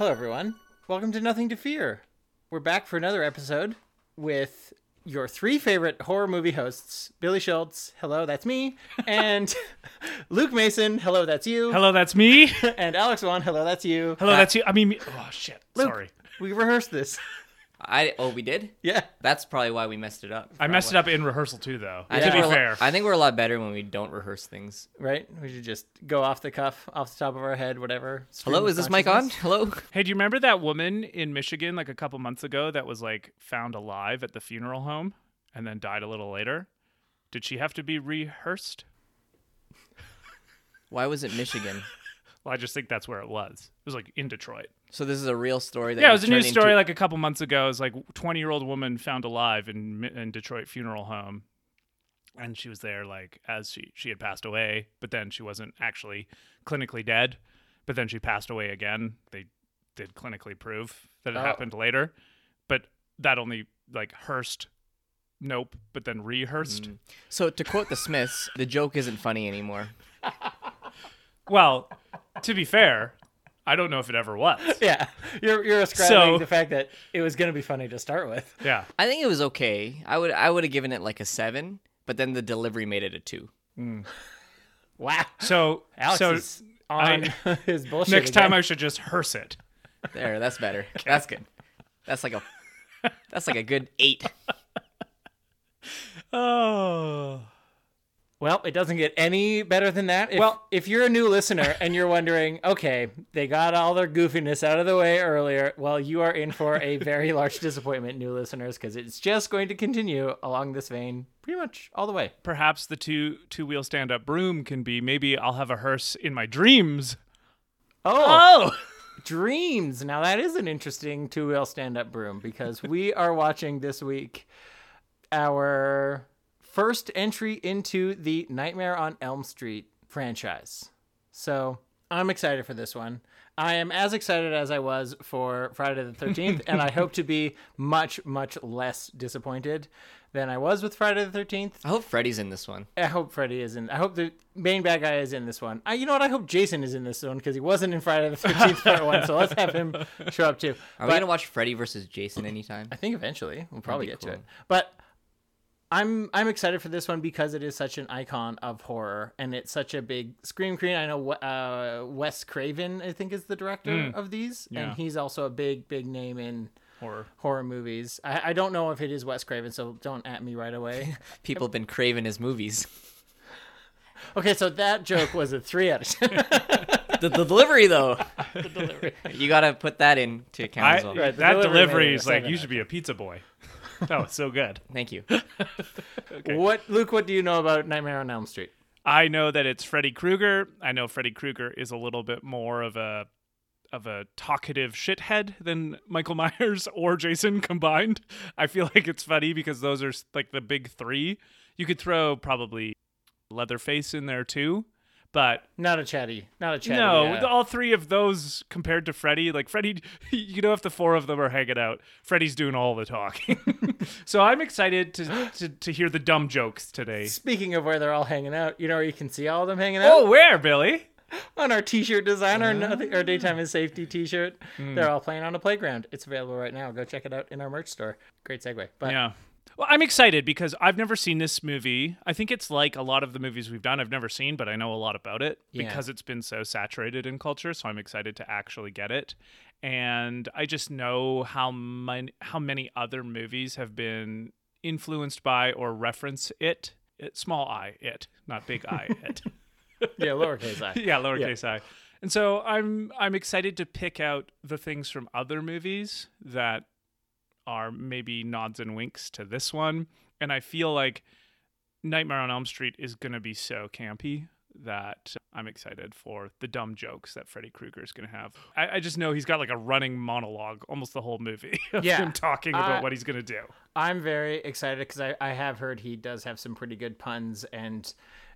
Hello, everyone. Welcome to Nothing to Fear. We're back for another episode with your three favorite horror movie hosts Billy Schultz, hello, that's me, and Luke Mason, hello, that's you, Hello, that's me. and Alex Wan, hello, that's you. Hello, that's you. I mean, me- oh shit. Luke, Sorry, We rehearsed this. I oh we did. Yeah. That's probably why we messed it up. I messed it up in rehearsal too, though. I To think be we're a lo- fair, I think we're a lot better when we don't rehearse things. Right? We should just go off the cuff, off the top of our head, whatever. Stream Hello, of is this mic on? consciousness. Hello. hey, do you remember that woman in Michigan like a couple months ago that was like found alive at the funeral home and then died a little later? Did she have to be rehearsed? Why was it Michigan? Well, I just think that's where it was. It was like in Detroit. So this is a real story. That Yeah, it was a news story into- like a couple months ago. It was like 20 year old woman found alive in in Detroit funeral home, and she was there like as she she had passed away, but then she wasn't actually clinically dead. But then she passed away again. They did clinically prove that it Oh. happened later, but that only like Hearst, nope, but then rehearsed. Mm. So to quote the Smiths, the joke isn't funny anymore. Well, to be fair, I don't know if it ever was. Yeah. You're, you're ascribing So- the fact that it was going to be funny to start with. Yeah. I think it was okay. I would I would have given it like a seven, but then the delivery made it a two. Hmm. Wow. So Alex so is on his bullshit. next time. I should just hearse it. There, that's better. That's good. That's like a that's like a good eight. Oh. Well, it doesn't get any better than that. If, Well- if you're a new listener and you're wondering, okay, they got all their goofiness out of the way earlier, well, you are in for a very large disappointment, new listeners, because it's just going to continue along this vein pretty much all the way. perhaps the two two wheel stand up broom can be maybe I'll have a hearse in my dreams. Oh, oh! dreams. Now that is an interesting two wheel stand up broom because we are watching this week our first entry into the Nightmare on Elm Street franchise. So I'm excited for this one. I am as excited as I was for Friday the 13th, and I hope to be much, much less disappointed than I was with Friday the 13th. I hope Freddy's in this one. I hope Freddy is in. I hope the main bad guy is in this one. I, you know what? I hope Jason is in this one because he wasn't in Friday the Thirteenth Part One. So let's have him show up too. Are we gonna watch Freddy versus Jason anytime? I think eventually we'll probably get to it. But I'm I'm excited for this one because it is such an icon of horror and it's such a big scream queen. I know uh, Wes Craven I think is the director of these, Yeah. and he's also a big big name in Or horror movies. I, I don't know if it is Wes Craven, so don't at me right away. People have been craving his movies. okay, so that joke was a three out of ten. The, the delivery though, the delivery. you gotta put that into account I, as well. Right, that delivery delivery made like you should be a pizza boy. Oh, that was so good. Thank you. What Luke? What do you know about Nightmare on Elm Street? I know that it's Freddy Krueger. I know Freddy Krueger is a little bit more of a of a talkative shithead than Michael Myers or Jason combined. I feel like it's funny because those are like the big three. You could throw probably Leatherface in there too, but Not a chatty. Not a chatty. no, uh, all three of those compared to Freddy, like Freddy, you know, if the four of them are hanging out, Freddy's doing all the talking. so I'm excited to, to to hear the dumb jokes today. Speaking of where they're all hanging out, you know where you can see all of them hanging out Oh, where Billy? on our T-shirt design, our nothing, our daytime is safety T-shirt. Hmm. They're all playing on a playground. It's available right now. Go check it out in our merch store. Great segue. But Yeah. Well, I'm excited because I've never seen this movie. I think it's like a lot of the movies we've done I've never seen, but I know a lot about it Yeah. because it's been so saturated in culture, so I'm excited to actually get it. And I just know how many how many other movies have been influenced by or reference it. it small i it, not big I it. yeah, lowercase i. yeah, lowercase i. And so I'm I'm excited to pick out the things from other movies that are maybe nods and winks to this one. And I feel like Nightmare on Elm Street is going to be so campy that I'm excited for the dumb jokes that Freddy Krueger is going to have. I, I just know he's got like a running monologue almost the whole movie of Yeah. him talking about Uh, what he's going to do. I'm very excited because I, I have heard he does have some pretty good puns and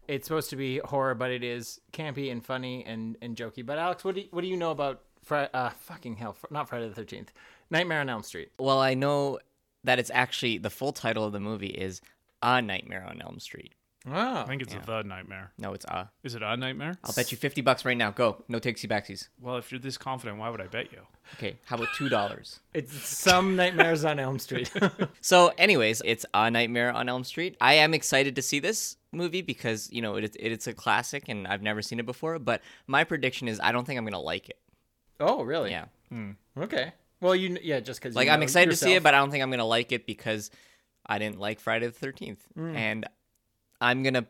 it's supposed to be horror, but it is campy and funny and, and jokey. But Alex, what do you, what do you know about Fri- uh fucking hell, not Friday the Thirteenth, Nightmare on Elm Street? Well, I know that it's actually the full title of the movie is A Nightmare on Elm Street. Oh, I think it's the nightmare. No, it's uh. Is it a nightmare? I'll bet you fifty bucks right now. Go. No takesy backsies. Well, if you're this confident, why would I bet you? Okay. How about two dollars? it's some Nightmares on Elm Street. So, anyways, it's A Nightmare on Elm Street. I am excited to see this movie because you know it, it, it's a classic and I've never seen it before. But my prediction is I don't think I'm gonna like it. oh, really? Yeah, Okay. Well, you yeah, just because like I'm excited to see it, but I don't think I'm gonna like it because I didn't like Friday the Thirteenth, Mm. and I'm gonna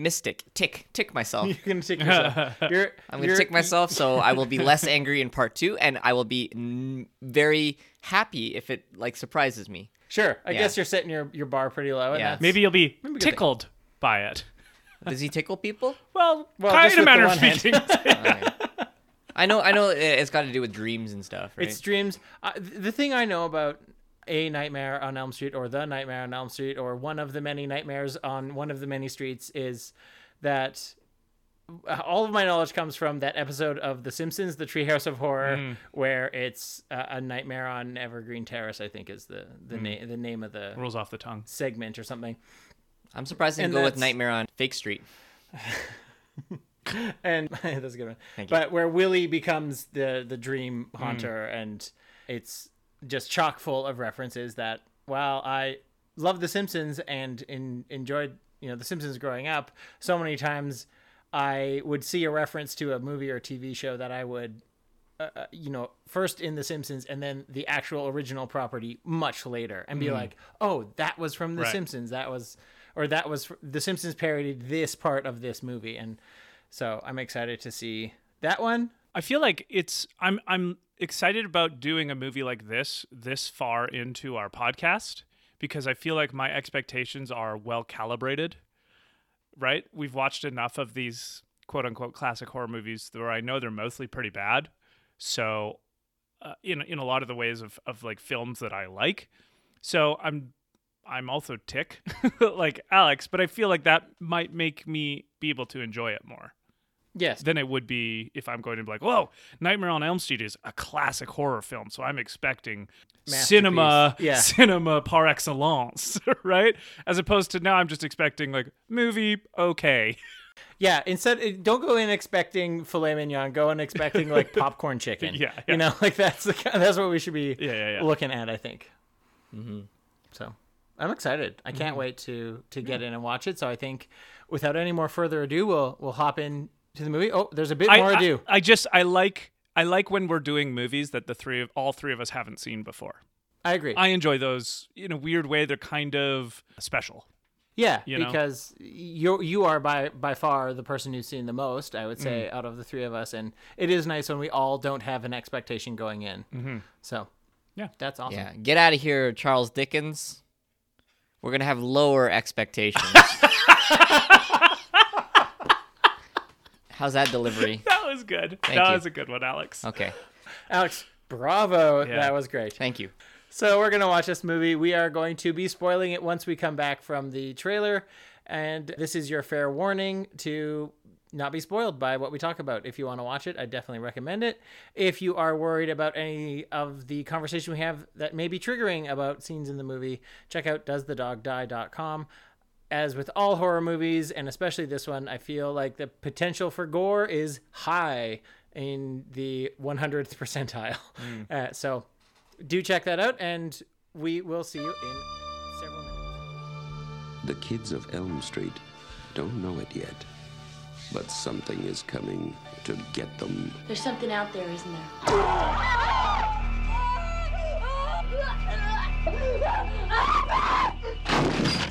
mistick tick tick myself. you're gonna tick yourself. You're, I'm gonna you're- tick myself, so I will be less angry in part two, and I will be n- very happy if it like surprises me. Sure. I Yeah. guess you're setting your, your bar pretty low. Yeah. Maybe you'll be Maybe we could think- tickled by it. Does he tickle people? Well, Well, kind just of with manner of one hand. speaking. I know, I know, it- it's got to do with dreams and stuff, right? It's dreams. Uh, the thing I know about a Nightmare on Elm Street or the Nightmare on Elm Street or one of the many nightmares on one of the many streets is that uh, all of my knowledge comes from that episode of The Simpsons, The Treehouse of Horror, where it's uh, a nightmare on Evergreen Terrace. I think is the the name the name of the Rolls off the tongue. segment or something. I'm surprised they And didn't go with Nightmare on Fake Street. and that's a good one. Thank you. but where Willie becomes the the dream Mm. haunter, and it's just chock full of references that while I love The Simpsons and in, enjoyed you know The Simpsons growing up, so many times I would see a reference to a movie or TV show that I would. Uh, uh, you know, first in The Simpsons and then the actual original property much later, and be like, "Oh, that was from The Mm. Right. Simpsons. That was, or that was The Simpsons parodied this part of this movie." And so I'm excited to see that one. I feel like it's I'm I'm excited about doing a movie like this this far into our podcast because I feel like my expectations are well calibrated. Right? We've watched enough of these quote unquote classic horror movies where I know they're mostly pretty bad. So uh, in in a lot of the ways of of like films that I like. So I'm I'm also tick like Alex, but I feel like that might make me be able to enjoy it more Yes. than it would be if I'm going to be like, whoa, Nightmare on Elm Street is a classic horror film, so I'm expecting cinema, Yeah. cinema par excellence, right? As opposed to now, I'm just expecting like movie okay. Yeah. Instead, uh, don't go in expecting filet mignon. Go in expecting like popcorn chicken. Yeah, yeah. You know, like that's the kind- that's what we should be Yeah, yeah, yeah. looking at. I think. Mm-hmm. So I'm excited. I can't wait to to get in and watch it. So I think, without any more further ado, we'll we'll hop in to the movie. Oh, there's a bit I, more I, ado. I just I like I like when we're doing movies that the three of all three of us haven't seen before. I agree. I enjoy those in a weird way. They're kind of special. Yeah, you know? because you you are by by far the person who's seen the most, I would Mm. say, out of the three of us, and it is nice when we all don't have an expectation going in. Mm-hmm. So, Yeah. that's awesome. Yeah, get out of here, Charles Dickens. We're gonna have lower expectations. How's that delivery? That was good. Thank that you. was a good one, Alex. Okay, Alex, bravo, Yeah. that was great. thank you. So we're gonna watch this movie. We are going to be spoiling it once we come back from the trailer, and this is your fair warning to not be spoiled by what we talk about. If you want to watch it, I definitely recommend it. If you are worried about any of the conversation we have that may be triggering about scenes in the movie, check out doesthedogdie.com. As with all horror movies, and especially this one, I feel like the potential for gore is high in the 100th percentile. Uh, so do check that out, and we will see you in several minutes. The kids of Elm Street don't know it yet, but something is coming to get them. There's something out there, isn't there?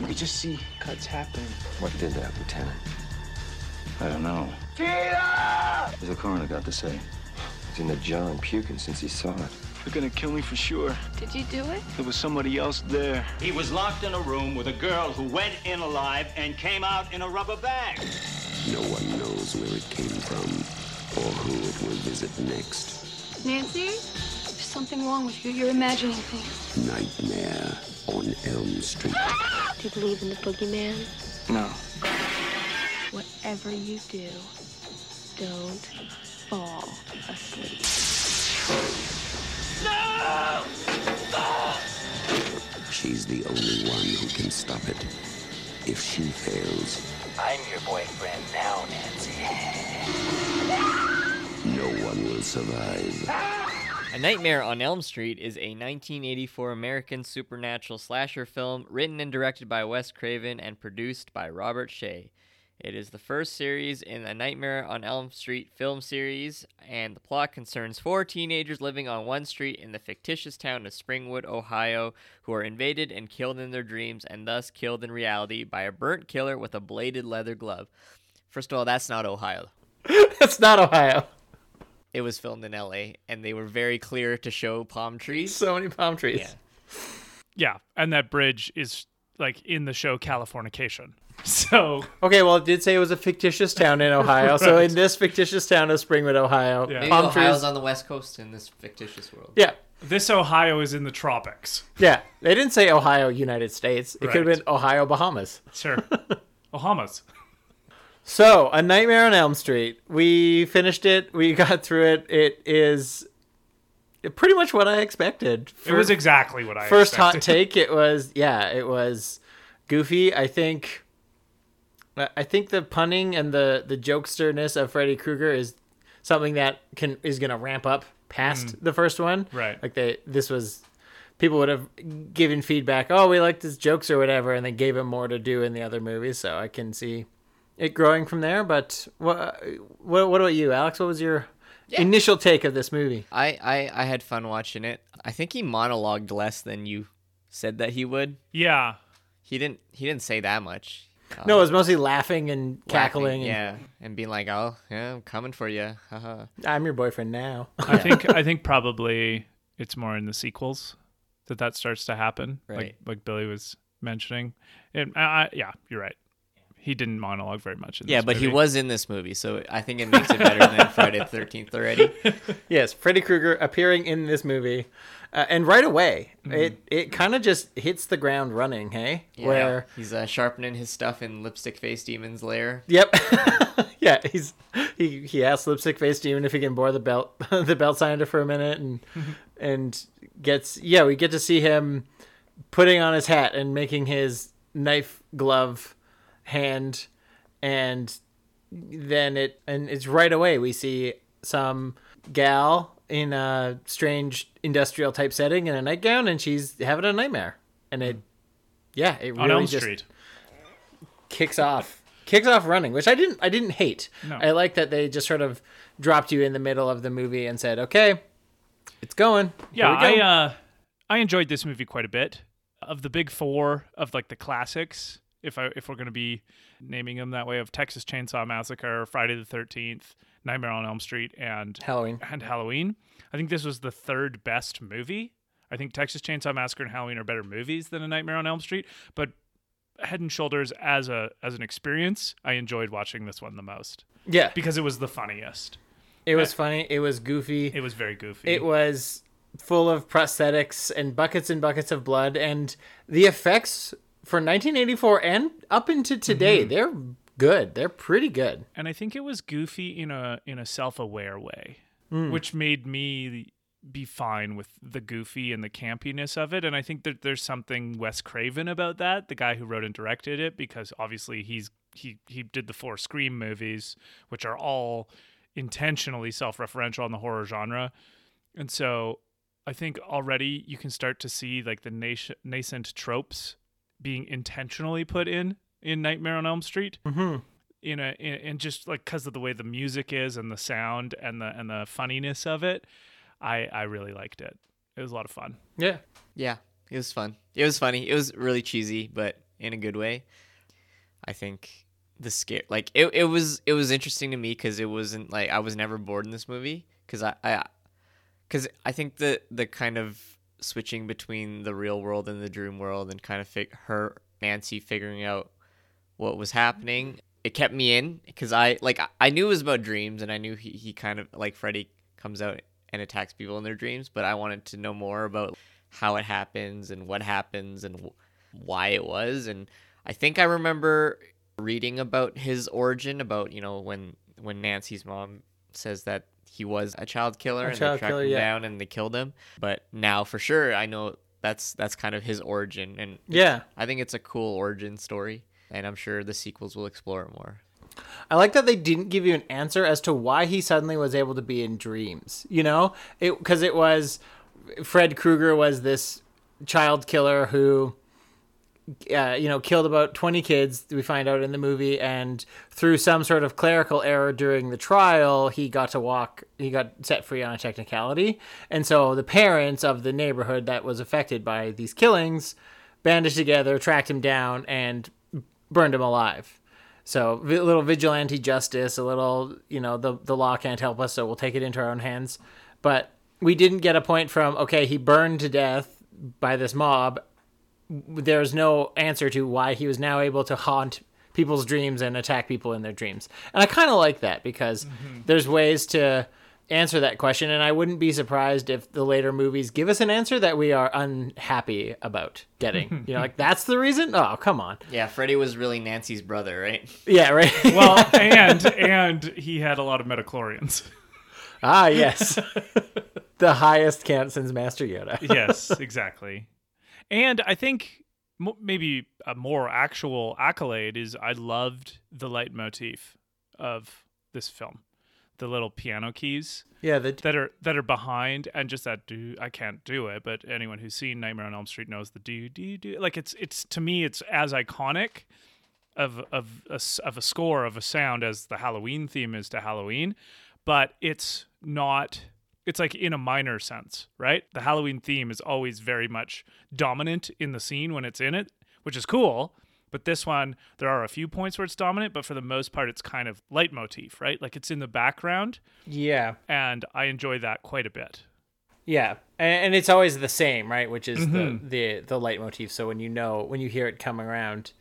We just see cuts happening. What did that, Lieutenant? I don't know. What's the coroner got to say? He's in the jar and puking since he saw it. They're gonna kill me for sure. Did you do it? There was somebody else there. He was locked in a room with a girl who went in alive and came out in a rubber bag. No one knows where it came from or who it will visit next. Nancy? There's something wrong with you. You're imagining things. Nightmare on Elm Street. Do you believe in the boogeyman? No. Whatever you do, don't fall asleep. No! Stop! She's the only one who can stop it. If she fails, I'm your boyfriend now, Nancy. No one will survive. Ah! A Nightmare on Elm Street is a 1984 American supernatural slasher film written and directed by Wes Craven and produced by Robert Shaye. It is the first series in the Nightmare on Elm Street film series, and the plot concerns four teenagers living on one street in the fictitious town of Springwood, Ohio, who are invaded and killed in their dreams and thus killed in reality by a burnt killer with a bladed leather glove. First of all, that's not Ohio. That's not Ohio. It was filmed in LA, and they were very clear to show palm trees. So many palm trees. Yeah. Yeah, and that bridge is like in the show Californication. So Okay, well, it did say it was a fictitious town in Ohio. So in this fictitious town of Springwood, Ohio, Yeah. Maybe palm Ohio's trees. on the west coast in this fictitious world. Yeah, this Ohio is in the tropics. yeah. They didn't say Ohio, United States. It could have been Ohio, Bahamas. Sure. Ohamas. So, A Nightmare on Elm Street. We finished it. We got through it. It is pretty much what I expected. It was exactly what I first hot take. It was yeah. It was goofy. I think. I- think the punning and the the jokesterness of Freddy Krueger is something that can is gonna ramp up past the first one. Mm. Right. Like they this was people would have given feedback. Oh, we liked his jokes or whatever, and they gave him more to do in the other movies. So I can see it growing from there. But what what, what about you, Alex? What was your initial take of this movie? I, I I had fun watching it. I think he monologued less than you said that he would. Yeah. He didn't he didn't say that much. No, it was mostly laughing and cackling. Laughing, and, yeah, and being like, "Oh, yeah, I'm coming for you." Haha. I'm your boyfriend now. I think I think probably it's more in the sequels that that starts to happen. Like Right. like Billy was mentioning. And I, I, yeah, you're right. He didn't monologue very much in yeah, this but he was in this movie, so I think it makes it better than Friday the Thirteenth already. yes, Freddy Krueger appearing in this movie, uh, and right away, Mm-hmm. it it kind of just hits the ground running. Hey, Yeah. where he's uh, sharpening his stuff in Lipstick Face Demon's lair. Yep. yeah, he's he he asks Lipstick Face Demon if he can bore the belt the belt sander for a minute and and gets yeah, we get to see him putting on his hat and making his knife glove hand and then it and it's right away we see some gal in a strange industrial type setting in a nightgown and she's having a nightmare and it yeah it on really Elm just Street. kicks off kicks off running which i didn't i didn't hate No. i like that they just sort of dropped you in the middle of the movie and said okay it's going Yeah, go. I uh I enjoyed this movie quite a bit. Of the big four of like the classics, if I if we're gonna be naming them that way, of Texas Chainsaw Massacre, Friday the Thirteenth, Nightmare on Elm Street, and halloween and Halloween. I think this was the third best movie. I think Texas Chainsaw Massacre and Halloween are better movies than A Nightmare on Elm Street, but head and shoulders as a as an experience, I enjoyed watching this one the most yeah because it was the funniest. it was uh, funny it was goofy It was very goofy. it was full of prosthetics and buckets and buckets of blood and the effects for 1984 and up into today Mm-hmm. they're good they're pretty good and I think it was goofy in a in a self-aware way, Hmm. which made me be fine with the goofy and the campiness of it. And I think that there's something Wes Craven about that, the guy who wrote and directed it, because obviously he's he he did the four Scream movies, which are all intentionally self-referential on the horror genre, and so I think already you can start to see like the nation, nascent tropes being intentionally put in in Nightmare on Elm Street mm-hmm. in a in, in just like because of the way the music is and the sound and the and the funniness of it i i really liked it it was a lot of fun yeah Yeah, it was fun. It was funny. It was really cheesy, but in a good way. I think the scare, like it, it was, it was interesting to me because it wasn't like I was never bored in this movie because I, I, because I think the the kind of switching between the real world and the dream world and kind of fig- her Nancy figuring out what was happening. It kept me in because I like I- knew it was about dreams and I knew he, he kind of like Freddy comes out and attacks people in their dreams, but I wanted to know more about how it happens and what happens and wh- why it was. And I think I remember reading about his origin, about you know when when Nancy's mom says that he was a child killer A and child they tracked killer, him yeah. down and they killed him. But now for sure I know that's that's kind of his origin and Yeah. I think it's a cool origin story. and I'm sure the sequels will explore it more. I like that they didn't give you an answer as to why he suddenly was able to be in dreams. You know, it because it was Fred Krueger was this child killer who, uh, you know, killed about twenty kids. We find out in the movie, and through some sort of clerical error during the trial, he got to walk. He got set free on a technicality, and so the parents of the neighborhood that was affected by these killings bandaged together, tracked him down, and burned him alive. So a little vigilante justice, a little, you know, the the law can't help us, so we'll take it into our own hands. But we didn't get a point from okay, he burned to death by this mob. There's no answer to why he was now able to haunt people's dreams and attack people in their dreams. And I kind of like that because there's ways to answer that question and I wouldn't be surprised if the later movies give us an answer that we are unhappy about getting. you know, like that's the reason? Oh, come on. Yeah, Freddy was really Nancy's brother, right? Yeah, right. Well, and and he had a lot of midi-chlorians. Ah, yes. the highest count since Master Yoda. yes, exactly. And I think maybe a more actual accolade is I loved the leitmotif of this film, the little piano keys Yeah, the that are that are behind, and just that do I can't do it, but anyone who's seen Nightmare on Elm Street knows the do do do. Like it's it's to me it's as iconic of of a, of a score of a sound as the Halloween theme is to Halloween, but it's not. It's like in a minor sense, right? The Halloween theme is always very much dominant in the scene when it's in it, which is cool. But this one, there are a few points where it's dominant, but for the most part, it's kind of leitmotif, right? Like it's in the background, Yeah. and I enjoy that quite a bit. Yeah. And, and it's always the same, right? Which is Mhm. the, the the leitmotif. So when you know when you hear it come around,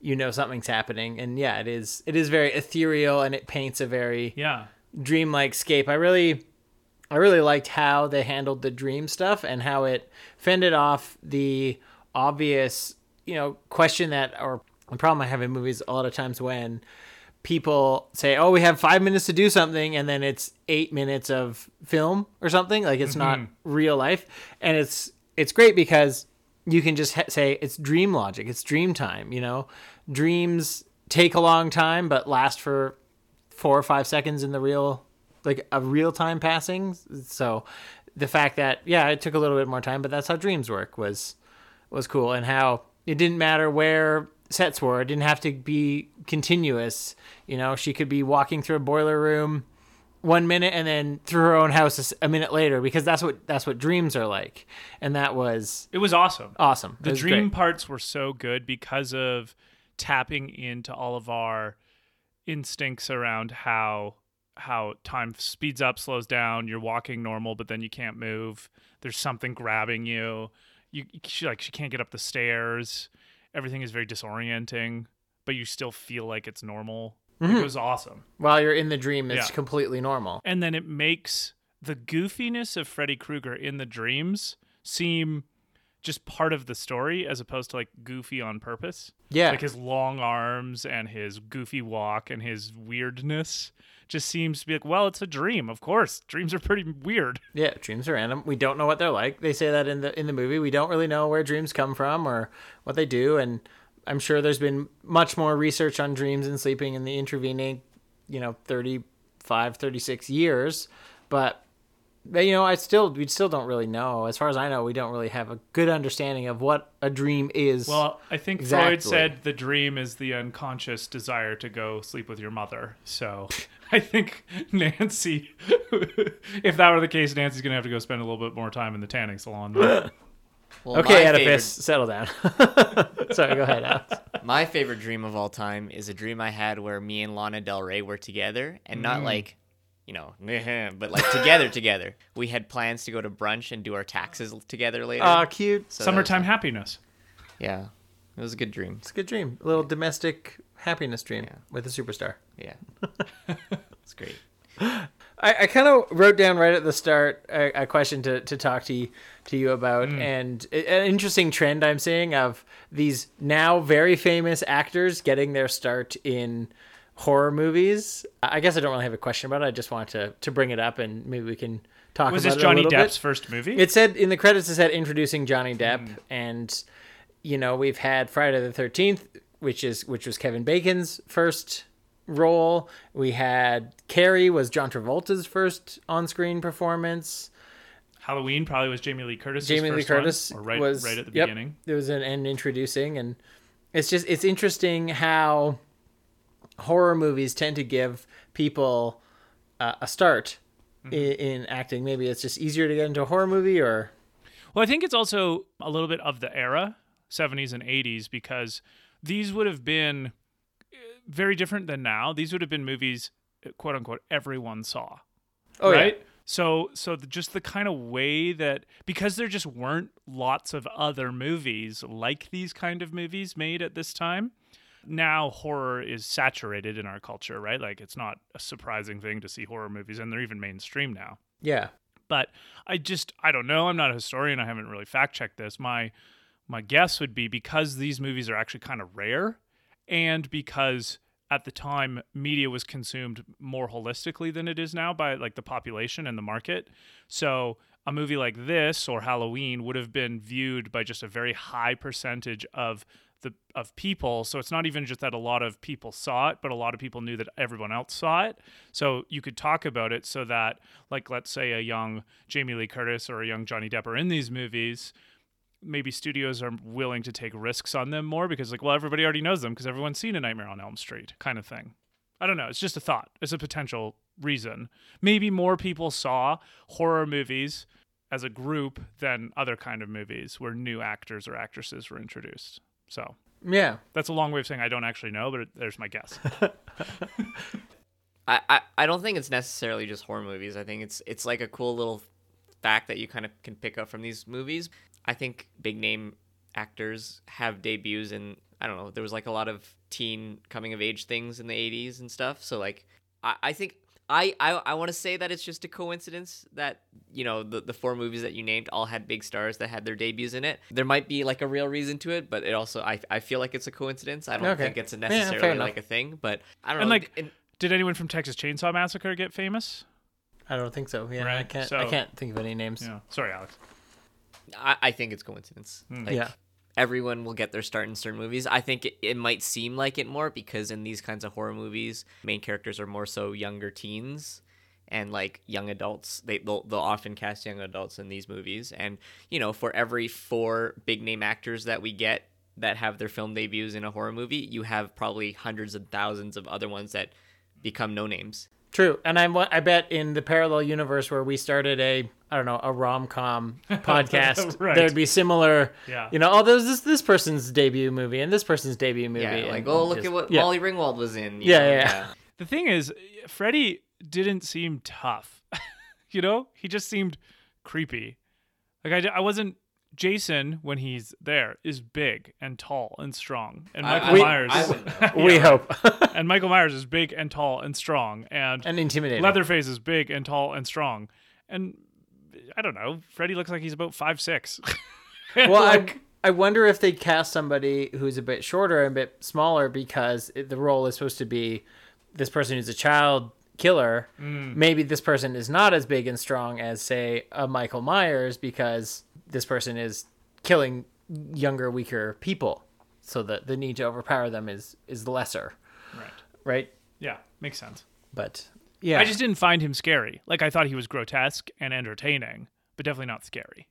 you know something's happening. And yeah, it is it is very ethereal and it paints a very Yeah. dreamlike scape. I really I really liked how they handled the dream stuff and how it fended off the obvious, you know, question that or the problem I have in movies a lot of times when people say, "Oh, we have 5 minutes to do something," and then it's 8 minutes of film or something, like it's not Mhm. real life. And it's it's great because you can just ha- say it's dream logic, it's dream time, you know. Dreams take a long time but last for 4 or 5 seconds in the real like a real time passing. So the fact that yeah, it took a little bit more time, but that's how dreams work was was cool and how it didn't matter where sets were. It didn't have to be continuous. You know, she could be walking through a boiler room one minute and then through her own house a minute later because that's what that's what dreams are like. And that was It was awesome. awesome. The dream great. parts were so good because of tapping into all of our instincts around how how time speeds up, slows down, you're walking normal but then you can't move. There's something grabbing you. You she, like she can't get up the stairs. Everything is very disorienting, but you still feel like it's normal. Mhm. It was awesome. While you're in the dream, it's Yeah. completely normal. And then it makes the goofiness of Freddy Krueger in the dreams seem just part of the story as opposed to like goofy on purpose. Yeah. Like his long arms and his goofy walk and his weirdness just seems to be like, well, it's a dream. Of course. Dreams are pretty weird. Yeah, dreams are random. We don't know what they're like. They say that in the in the movie. We don't really know where dreams come from or what they do and I'm sure there's been much more research on dreams and sleeping in the intervening, you know, 35, 36 years, but but, you know, I still we still don't really know. As far as I know, we don't really have a good understanding of what a dream is. Well, I think exactly. Freud said the dream is the unconscious desire to go sleep with your mother. So I think Nancy, if that were the case, Nancy's going to have to go spend a little bit more time in the tanning salon. Well, Okay, Oedipus, favorite- settle down. Sorry, go ahead, Alex. My favorite dream of all time is a dream I had where me and Lana Del Rey were together, and not Mm. like, you know, but like together, together. We had plans to go to brunch and do our taxes together later. Aw, cute. So that was- Summertime happhappiness. yeah, it was a good dream. It's a good dream. A little domestic happiness dream with a superstar. Yeah, it's great. I, I kind of wrote down right at the start a, a question to, to talk to you, to you about, mm. and an interesting trend I'm seeing of these now very famous actors getting their start in horror movies. I guess I don't really have a question about it. I just wanted to to bring it up, and maybe we can talk. Was about this Johnny Depp's bit. first movie? It said in the credits it said introducing Johnny Depp, mm. and you know we've had Friday the Thirteenth which is which was Kevin Bacon's first role. We had Carrie was John Travolta's first on-screen performance. Halloween probably was Jamie Lee Curtis. Jamie Lee Curtis one, or right, was right at the yep, beginning. There was an, an introducing, and it's just it's interesting how horror movies tend to give people uh, a start Mm-hmm. in, in acting. Maybe it's just easier to get into a horror movie, or Well, I think it's also a little bit of the era, 70s and 80s, because these would have been uh, very different than now. These would have been movies, uh, quote unquote, everyone saw. Oh, yeah. right? So, so the, just the kind of way that because there just weren't lots of other movies like these kind of movies made at this time. Now horror is saturated in our culture, right? Like it's not a surprising thing to see horror movies, and they're even mainstream now yeah, but I just I don't know. I'm not a historian. I haven't really fact checked this. My my guess would be because these movies are actually kind of rare, and because at the time media was consumed more holistically than it is now by like the population and the market. So a movie like this or Halloween would have been viewed by just a very high percentage of the of people. So it's not even just that a lot of people saw it, but a lot of people knew that everyone else saw it. So you could talk about it so that like let's say a young Jamie Lee Curtis or a young Johnny Depp are in these movies, maybe studios are willing to take risks on them more because like well everybody already knows them because everyone's seen a Nightmare on Elm Street kind of thing. I don't know, it's just a thought. It's a potential reason. Maybe more people saw horror movies as a group than other kind of movies where new actors or actresses were introduced. So yeah. that's a long way of saying I don't actually know, but it, there's my guess. I, I I don't think it's necessarily just horror movies. I think it's it's like a cool little fact that you kind of can pick up from these movies. I think big name actors have debuts in I don't know, there was like a lot of teen coming of age things in the 80s and stuff. So like I, I think I, I, I want to say that it's just a coincidence that you know the, the four movies that you named all had big stars that had their debuts in it. There might be like a real reason to it, but it also I, I feel like it's a coincidence. I don't Okay. think it's a fair necessarily enough. like a thing, but I don't and know. like, in- did anyone from Texas Chainsaw Massacre get famous? I don't think so. Yeah, I can't. so- I can't think of any names. Yeah. Sorry, Alex. I, I think it's coincidence. Hmm. Like, Yeah. Everyone will get their start in certain movies. I think it, it might seem like it more because in these kinds of horror movies, main characters are more so younger teens and like young adults. They they'll, they'll often cast young adults in these movies. And you know, for every four big name actors that we get that have their film debuts in a horror movie, you have probably hundreds of thousands of other ones that become no names. True, and I I bet in the parallel universe where we started a I don't know a rom com podcast, Right. there'd be similar. Yeah. You know, oh, there's this this person's debut movie and this person's debut movie. Yeah, like oh look just- at what yeah. Molly Ringwald was in. you Yeah, know? yeah. The thing is, Freddy didn't seem tough. you know, he just seemed creepy. Like I, I wasn't. Jason, when he's there, is big and tall and strong, and I- Michael We- Myers. I wouldn't. We hope and Michael Myers is big and tall and strong, and and intimidating. Leatherface is big and tall and strong, and I don't know. Freddy looks like he's about five six. Well, like, I I wonder if they cast somebody who's a bit shorter and a bit smaller because the role is supposed to be this person who's a child killer. Mm. Maybe this person is not as big and strong as say a Michael Myers because this person is killing younger, weaker people. So the the need to overpower them is is lesser, right? right? Yeah, makes sense. But yeah, I just didn't find him scary. Like I thought he was grotesque and entertaining, but definitely not scary.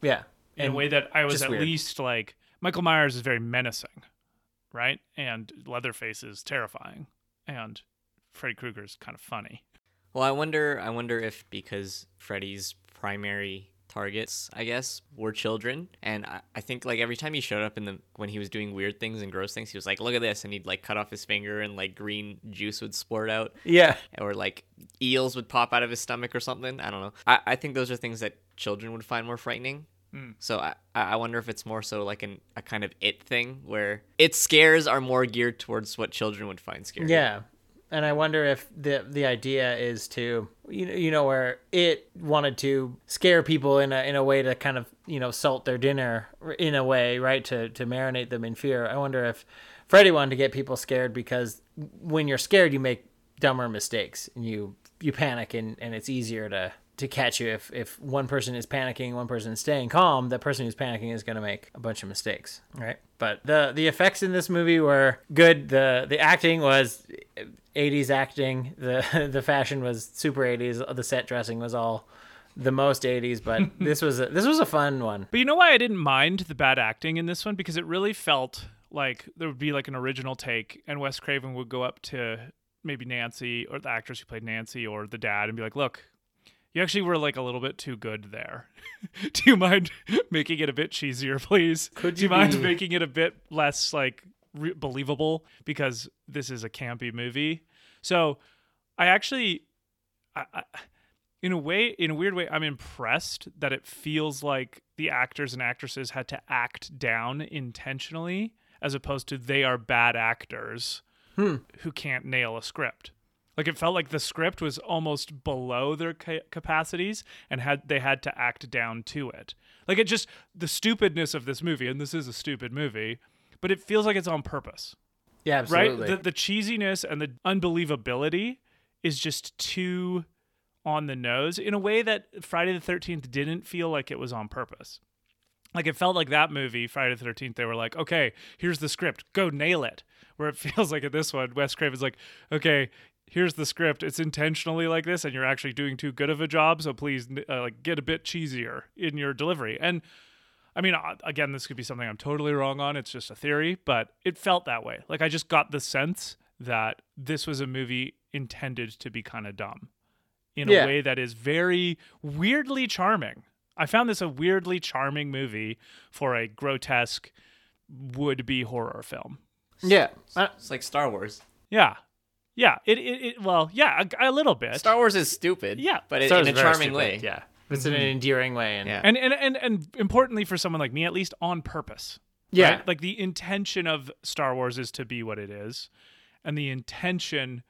yeah. In And a way that I was at weird. least like Michael Myers is very menacing, right? And Leatherface is terrifying, and Freddy Krueger is kind of funny. Well, I wonder. I wonder if because Freddy's primary targets, I guess, were children, and I, I think like every time he showed up in the when he was doing weird things and gross things, he was like, "Look at this," and he'd like cut off his finger and like green juice would sport out, yeah. or like eels would pop out of his stomach or something. I don't know. I, I think those are things that children would find more frightening. Hmm. So I, I wonder if it's more so like an, a kind of it thing where its scares are more geared towards what children would find scary. Yeah. And I wonder if the the idea is to you know you know where it wanted to scare people in a in a way to kind of you know salt their dinner in a way right to to marinate them in fear. I wonder if Freddy wanted to get people scared because when you're scared you make dumber mistakes and you you panic and and it's easier to to catch you. If if one person is panicking, one person is staying calm, the person who's panicking is going to make a bunch of mistakes, right? But the the effects in this movie were good. the The acting was 80s acting. the The fashion was super 80s. The set dressing was all the most 80s. But this was a, this was a fun one. But you know why I didn't mind the bad acting in this one because it really felt like there would be like an original take, and Wes Craven would go up to maybe Nancy or the actress who played Nancy or the dad and be like, "Look, you actually were like a little bit too good there. Do you mind making it a bit cheesier, please? Could Do you you mind be- making it a bit less like re- believable because this is a campy movie?" So, I actually, I, I, in a way, in a weird way, I'm impressed that it feels like the actors and actresses had to act down intentionally, as opposed to they are bad actors hmm. who can't nail a script. Like it felt like the script was almost below their ca- capacities and had they had to act down to it. Like it just the stupidness of this movie and this is a stupid movie, but it feels like it's on purpose. Yeah, absolutely. Right? The the cheesiness and the unbelievability is just too on the nose in a way that Friday the 13th didn't feel like it was on purpose. Like it felt like that movie, Friday the 13th, they were like, okay, here's the script, go nail it. Where it feels like in this one, Wes Craven's like, okay, here's the script. It's intentionally like this, and you're actually doing too good of a job. So please, uh, like, get a bit cheesier in your delivery. And I mean, uh, again, this could be something I'm totally wrong on. It's just a theory, but it felt that way. Like I just got the sense that this was a movie intended to be kind of dumb in Yeah. a way that is very weirdly charming. I found this a weirdly charming movie for a grotesque would be horror film. yeah. It's like Star Wars. Yeah. Yeah. It, it, it well, yeah, a, a little bit. Star Wars is stupid. Yeah. but it, in a charming stupid, way. Yeah. It's in an mm-hmm. endearing way. And Yeah. and, and and and importantly for someone like me at least on purpose. Yeah. right? Like the intention of Star Wars is to be what it is, and the intention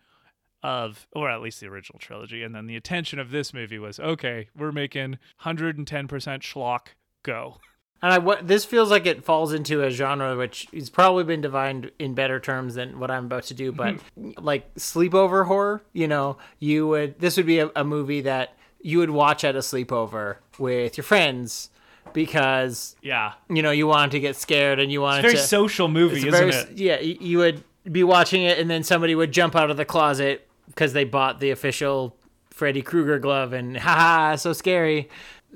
of, or at least the original trilogy, and then the intention of this movie was okay, we're making 110% schlock go. And I what this feels like it falls into a genre which has probably been defined in better terms than what I'm about to do, but mm-hmm. like sleepover horror. You know, you would this would be a, a movie that you would watch at a sleepover with your friends because Yeah. you know you wanted to get scared and you wanted Very to. social movie, it's a isn't very- it? Yeah, you would be watching it and then somebody would jump out of the closet because they bought the official Freddy Krueger glove and haha, so scary.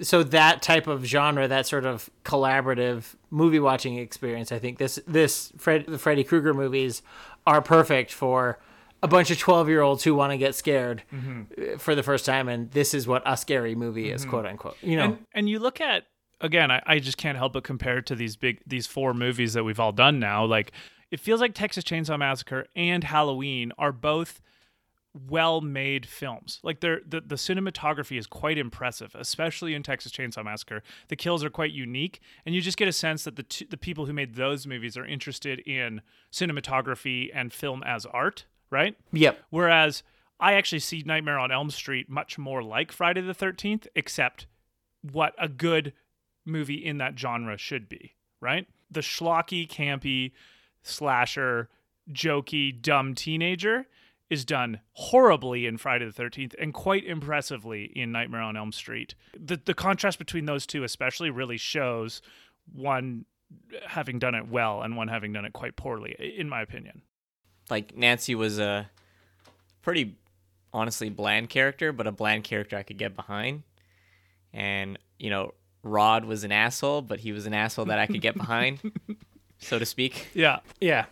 So that type of genre, that sort of collaborative movie watching experience, I think this this Fred, the Freddy Krueger movies are perfect for a bunch of 12 year olds who want to get scared uh, for the first time and this is what a scary movie is quote unquote you know? And and you look at again I, I just can't help but compare it to these big these four movies that we've all done now. Like it feels like texas chainsaw massacre and halloween are both well made films. Like they're the, the cinematography is quite impressive especially in texas chainsaw massacre. The kills are quite unique and you just get a sense that the two, the people who made those movies are interested in cinematography and film as art right? Yep. Whereas I actually see Nightmare on Elm Street much more like Friday the 13th, except what a good movie in that genre should be, right? The schlocky, campy, slasher, jokey, dumb teenager is done horribly in Friday the 13th and quite impressively in Nightmare on Elm Street. The, the contrast between those two, especially, really shows one having done it well and one having done it quite poorly, in my opinion. Like Nancy was a pretty honestly bland character, but a bland character I could get behind. And, you know, Rod was an asshole, but he was an asshole that I could get behind, so to speak. Yeah. Yeah.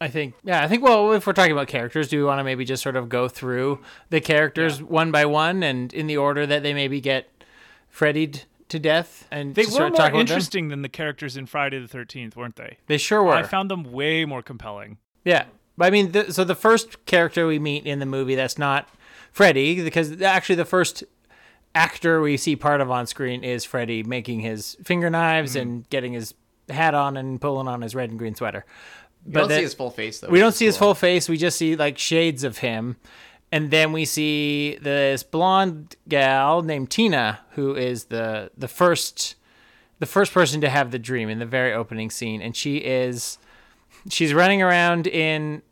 I think yeah, I think well if we're talking about characters, do we want to maybe just sort of go through the characters one by one and in the order that they maybe get Freddied to death and They were more interesting than the characters in Friday the Thirteenth, weren't they? They sure were. I found them way more compelling. Yeah. But I mean, the, so the first character we meet in the movie that's not Freddy, because actually the first actor we see part of on screen is Freddy making his finger knives Mm-hmm. and getting his hat on and pulling on his red and green sweater. We don't then- see his full face though. We don't see his full face. We just see like shades of him. And then we see this blonde gal named Tina, who is the the first the first person to have the dream in the very opening scene, and she is she's running around in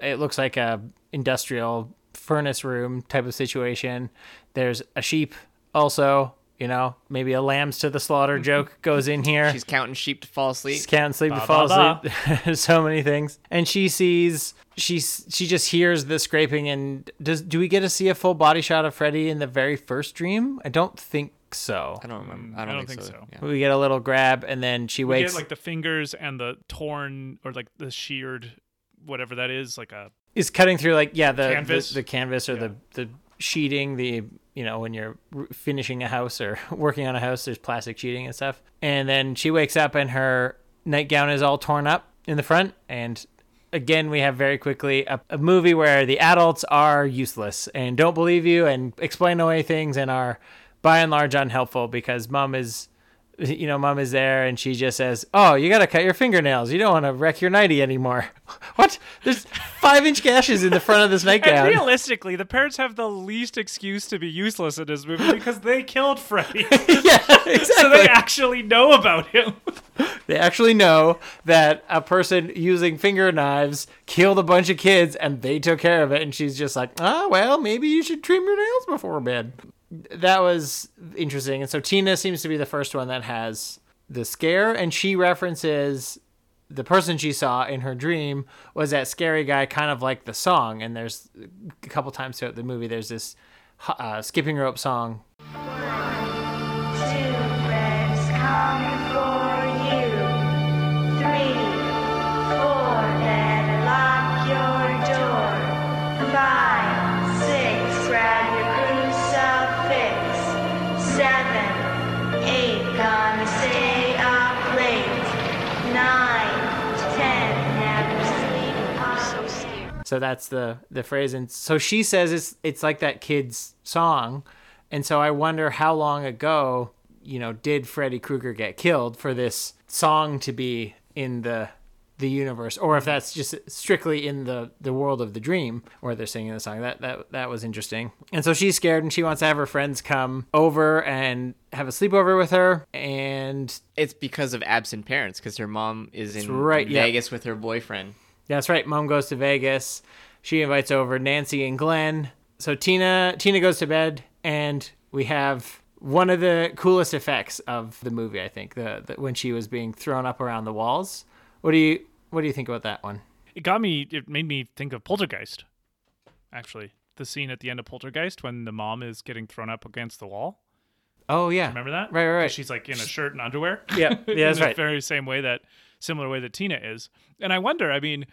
it looks like a industrial furnace room type of situation. There's a sheep also, you know, maybe a lambs to the slaughter mm-hmm. joke goes in here. She's counting sheep to fall asleep. She's counting sleep to fall ba, asleep. so many things. And she sees she she just hears the scraping and does do we get to see a full body shot of Freddy in the very first dream? I don't think so. I don't remember. I I don't, don't think, think so. so. Yeah. We get a little grab and then she We wakes get like the fingers and the torn or like the sheared, whatever that is, like a is cutting through like yeah the Canvas? the, the canvas or the the sheeting the you know when you're finishing a house or working on a house there's plastic sheeting and stuff and then she wakes up and her nightgown is all torn up in the front and again we have very quickly a, a movie where the adults are useless and don't believe you and explain away things and are by and large unhelpful because mom is you know, mom is there and she just says, Oh, you got to cut your fingernails. You don't want to wreck your nightie anymore. what? There's five inch gashes in the front of this And nightgown. realistically, the parents have the least excuse to be useless in this movie because they killed Freddy. yeah, exactly. so they actually know about him. They actually know that a person using finger knives killed a bunch of kids and they took care of it. And she's just like, oh, well, maybe you should trim your nails before bed. That was interesting. And so Tina seems to be the first one that has the scare. And she references the person she saw in her dream was that scary guy, kind of like the song. And there's a couple times throughout the movie, there's this uh, skipping rope song So that's the the phrase, and so she says it's it's like that kid's song, and so I wonder how long ago you know did Freddy Krueger get killed for this song to be in the the universe, or if that's just strictly in the the world of the dream where they're singing the song. That that that was interesting. And so she's scared, and she wants to have her friends come over and have a sleepover with her, and It's because of absent parents because her mom is in right. Vegas with her boyfriend. That's right. Mom goes to Vegas. She invites over Nancy and Glenn. So Tina Tina goes to bed, and we have one of the coolest effects of the movie. I think the, the when she was being thrown up around the walls. What do you What do you think about that one? It got me. It made me think of Poltergeist. Actually, the scene at the end of Poltergeist when the mom is getting thrown up against the wall. Oh yeah, Remember that? Right, right, right. She's like in a shirt and underwear. Yeah, yeah, that's in the right. very same way that similar way that Tina is. And I wonder, I mean,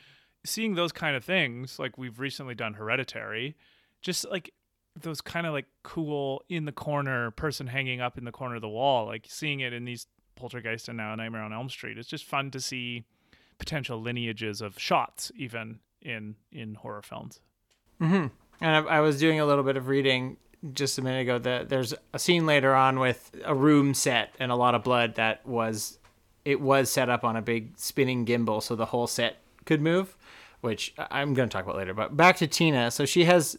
seeing those kind of things, like we've recently done Hereditary, just like those kind of like cool in the corner person hanging up in the corner of the wall, like seeing it in these Poltergeist and now Nightmare on Elm Street. It's just fun to see potential lineages of shots even in in horror films. Mm-hmm. And I, I was doing a little bit of reading just a minute ago. That there's a scene later on with a room set and a lot of blood that was it was set up on a big spinning gimbal, so the whole set could move, which I'm going to talk about later. But back to Tina. So she has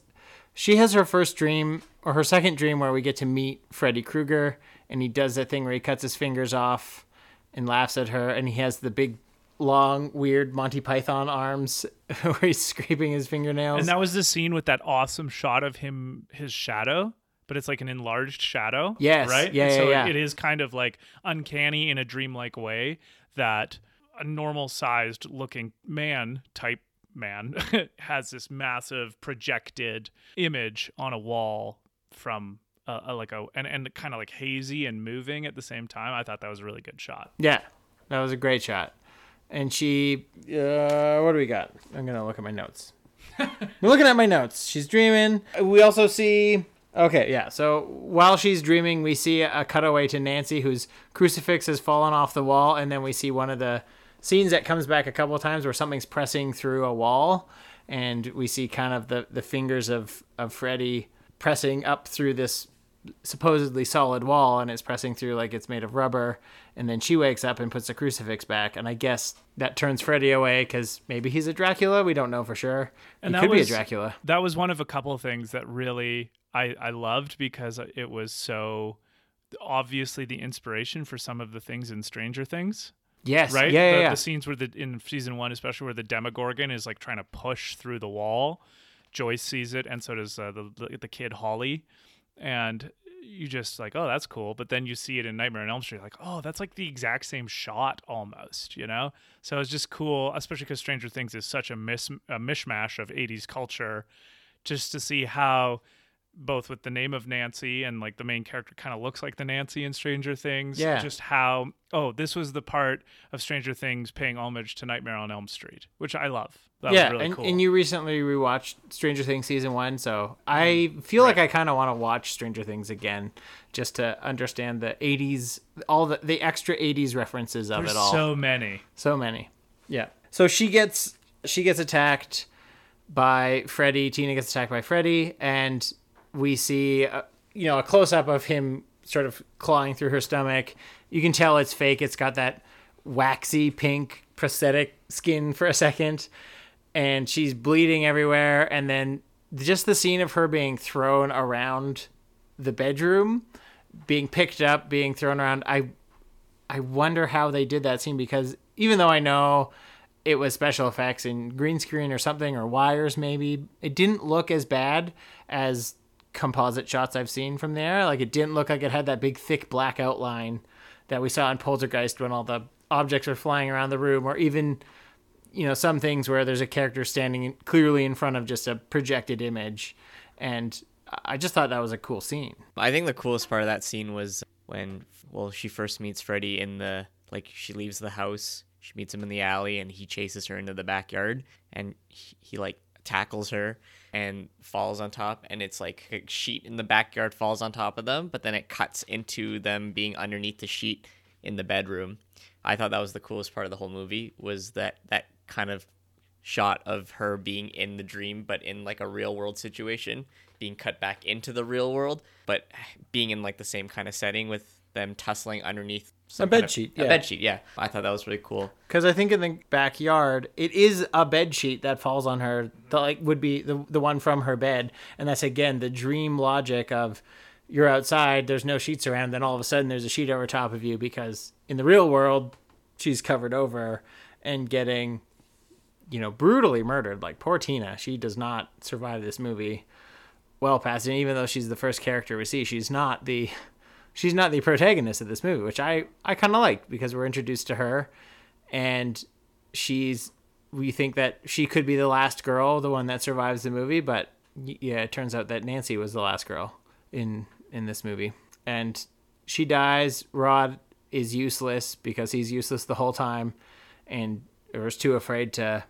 she has her first dream or her second dream where we get to meet Freddy Krueger, and he does that thing where he cuts his fingers off and laughs at her, and he has the big. Long, weird Monty Python arms where he's scraping his fingernails. And that was the scene with that awesome shot of him, his shadow, but it's like an enlarged shadow. Yes. Right? Yeah, so yeah. it is kind of like uncanny in a dreamlike way that a normal sized looking man type man has this massive projected image on a wall from uh, a, like a and, and kind of like hazy and moving at the same time. I thought that was a really good shot. Yeah, that was a great shot. And she, uh, what do we got? I'm gonna look at my notes. I'm looking at my notes. She's dreaming. We also see. Okay, yeah. So while she's dreaming, we see a cutaway to Nancy, whose crucifix has fallen off the wall, and then we see one of the scenes that comes back a couple of times where something's pressing through a wall, and we see kind of the the fingers of of Freddy pressing up through this supposedly solid wall and it's pressing through like it's made of rubber and then she wakes up and puts the crucifix back and i guess that turns freddy away because maybe he's a dracula we don't know for sure And he that could be a dracula that was one of a couple of things that really I, I loved because it was so obviously the inspiration for some of the things in Stranger Things. yes Right? yeah yeah, the, yeah. the scenes where the in season one, especially where the Demogorgon is like trying to push through the wall. Joyce sees it, and so does uh, the, the the kid Holly, and you just like, oh, that's cool. But then you see it in Nightmare on Elm Street, like, oh, that's like the exact same shot almost, you know? So it's just cool, especially because Stranger Things is such a, mis- a mishmash of 80s culture, just to see how both with the name of Nancy and like the main character kind of looks like the Nancy in Stranger Things. Yeah. Just how, oh, this was the part of Stranger Things paying homage to Nightmare on Elm Street, which I love. That yeah, was really and, cool. and you recently rewatched Stranger Things season one, so I mm. feel like I kind of want to watch Stranger Things again, just to understand the '80s, all the the extra '80s references of There's it all. so many. So many. Yeah. So she gets she gets attacked by Freddy. Tina gets attacked by Freddy, and we see uh, you know a close up of him sort of clawing through her stomach. You can tell it's fake. It's got that waxy pink prosthetic skin for a second, and she's bleeding everywhere. And then just the scene of her being thrown around the bedroom, being picked up, being thrown around. I I wonder how they did that scene because even though I know it was special effects and green screen or something or wires maybe, it didn't look as bad as composite shots I've seen from there. Like it didn't look like it had that big thick black outline that we saw in Poltergeist when all the objects are flying around the room or even you know some things where there's a character standing clearly in front of just a projected image and I just thought that was a cool scene. I think the coolest part of that scene was when, well, she first meets Freddy in the, like, she leaves the house, she meets him in the alley, and he chases her into the backyard, and he, he like, tackles her and falls on top, and it's like a sheet in the backyard falls on top of them, but then it cuts into them being underneath the sheet in the bedroom. I thought that was the coolest part of the whole movie, was that, that kind of shot of her being in the dream but in like a real world situation being cut back into the real world but being in like the same kind of setting with them tussling underneath some bed kind of- sheet, a yeah. bed sheet yeah i thought that was really cool Because I think in the backyard, it is a bed sheet that falls on her. The like would be the the one from her bed, and that's again the dream logic of you're outside, there's no sheets around, then all of a sudden there's a sheet over top of you because in the real world, she's covered over and getting, you know, brutally murdered. Like poor Tina, she does not survive this movie well past, and even though she's the first character we see, she's not the she's not the protagonist of this movie, which I I kind of like because we're introduced to her, and she's we think that she could be the last girl, the one that survives the movie, but yeah, it turns out that Nancy was the last girl in in this movie, and she dies. Rod is useless because he's useless the whole time, and was too afraid to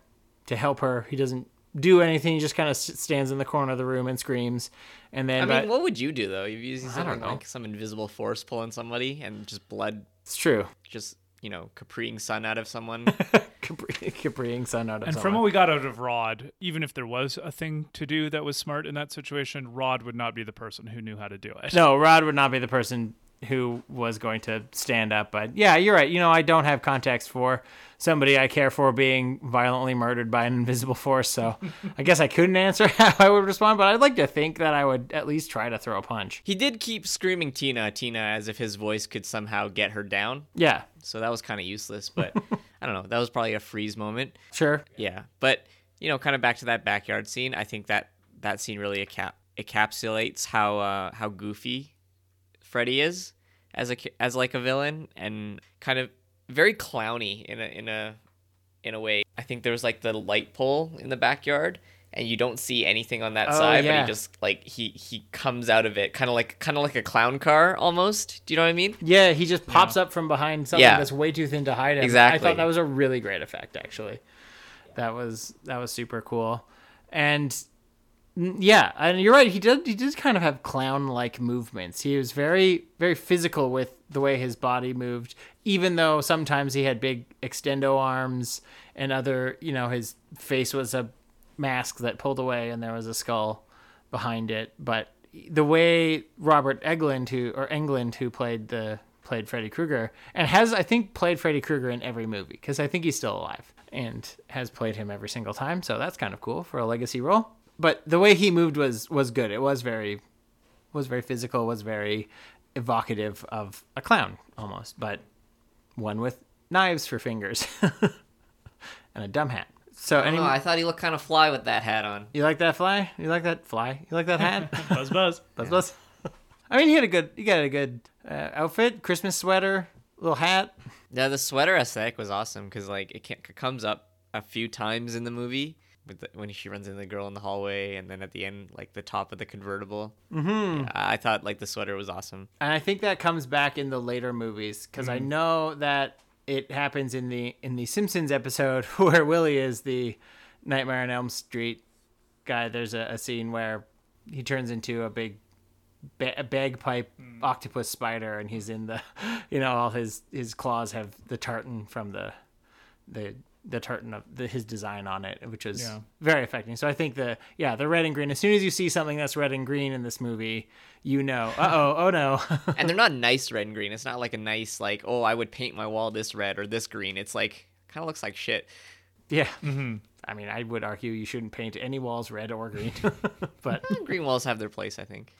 to help her. He doesn't do anything. He just kind of stands in the corner of the room and screams. And then, i mean but- what would you do though if you see I don't something know. like some invisible force pulling somebody and just blood it's true. just you know capreeing sun out of someone Capri, Capriing sun out of And from what we got out of Rod, even if there was a thing to do that was smart in that situation, Rod would not be the person who knew how to do it. No, Rod would not be the person who was going to stand up. But yeah, you're right. You know, I don't have context for somebody I care for being violently murdered by an invisible force. So I guess I couldn't answer how I would respond, but I'd like to think that I would at least try to throw a punch. he did keep screaming tina tina as if his voice could somehow get her down Yeah, so that was kind of useless but i don't know that was probably a freeze moment sure. Yeah, but you know, kind of back to that backyard scene. I think that that scene really encap- encapsulates how uh, how goofy Freddy is as a as like a villain, and kind of very clowny in a in a in a way. I think there was like the light pole in the backyard, and you don't see anything on that Oh, side, but he just like he he comes out of it, kind of like kind of like a clown car almost. Do you know what I mean? Yeah, he just pops up from behind something Yeah. that's way too thin to hide him. I thought that was a really great effect, actually. That was that was super cool, and yeah, and you're right. He did he did kind of have clown like movements. He was very very physical with the way his body moved, even though sometimes he had big extendo arms and other. You know, his face was a mask that pulled away, and there was a skull behind it. But the way Robert Englund, who or England, who played the played Freddy Krueger, and has I think played Freddy Krueger in every movie because I think he's still alive and has played him every single time. So that's kind of cool for a legacy role. But the way he moved was was good. It was very was very physical. Was very evocative of a clown almost, but one with knives for fingers and a dumb hat. So any Oh, I thought he looked kind of fly with that hat on. you like that fly? You like that fly? You like that hat? Buzz buzz. Buzz buzz. I mean, he had a good, he got a good uh, outfit, Christmas sweater, little hat. Yeah, the sweater aesthetic was awesome because like it ca- comes up a few times in the movie with the, when she runs into the girl in the hallway, and then at the end, like the top of the convertible. Mm-hmm. Yeah, I thought like the sweater was awesome. And I think that comes back in the later movies because I know that it happens in the in the Simpsons episode where Willie is the Nightmare on Elm Street guy. There's a, a scene where he turns into a big ba- a bagpipe octopus spider, and he's in the, you know, all his his claws have the tartan from the the the tartan of the, his design on it, which is Yeah. very affecting. So I think the yeah the red and green. As soon as you see something that's red and green in this movie, you know, uh oh, oh no. and they're not nice red and green. It's not like a nice like oh I would paint my wall this red or this green. It's like kind of looks like shit. Yeah. I mean, I would argue you shouldn't paint any walls red or green, but Green walls have their place, I think.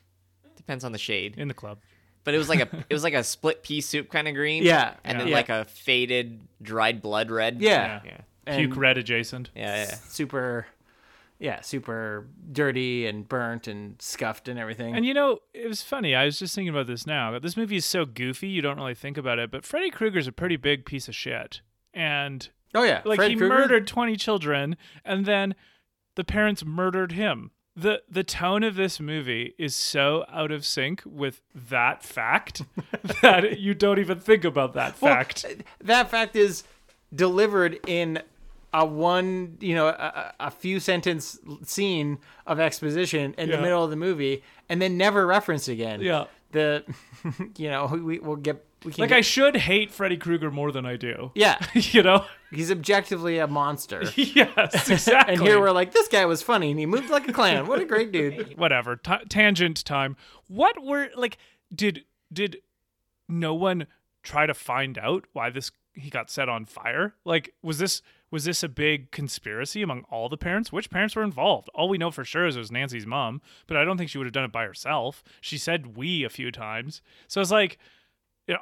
Depends on the shade. in the club. But it was like a it was like a split pea soup kind of green. Yeah, and yeah. then Yeah. like a faded dried blood red. yeah, yeah, And Puke red adjacent. yeah, yeah. super, yeah, super dirty and burnt and scuffed and everything. And you know, it was funny. I was just thinking about this now. This movie is so goofy, you don't really think about it. But Freddy Krueger's a pretty big piece of shit. And oh yeah, like Fred he Krueger? murdered 20 children and then the parents murdered him. The the tone of this movie is so out of sync with that fact that you don't even think about that Well, fact. Uh, that fact is delivered in a one, you know, a, a few sentence scene of exposition in the middle of the movie, and then never referenced again. Yeah. The, you know, we will get. We can Like get- I should hate Freddy Krueger more than I do. Yeah, you know? he's objectively a monster. yes, exactly. And here we're like, this guy was funny and he moved like a clown. What a great dude. whatever t- tangent time what were like did did no one try to find out why this he got set on fire like was this was this a big conspiracy among all the parents which parents were involved all we know for sure is it was nancy's mom but i don't think she would have done it by herself she said we a few times so it's like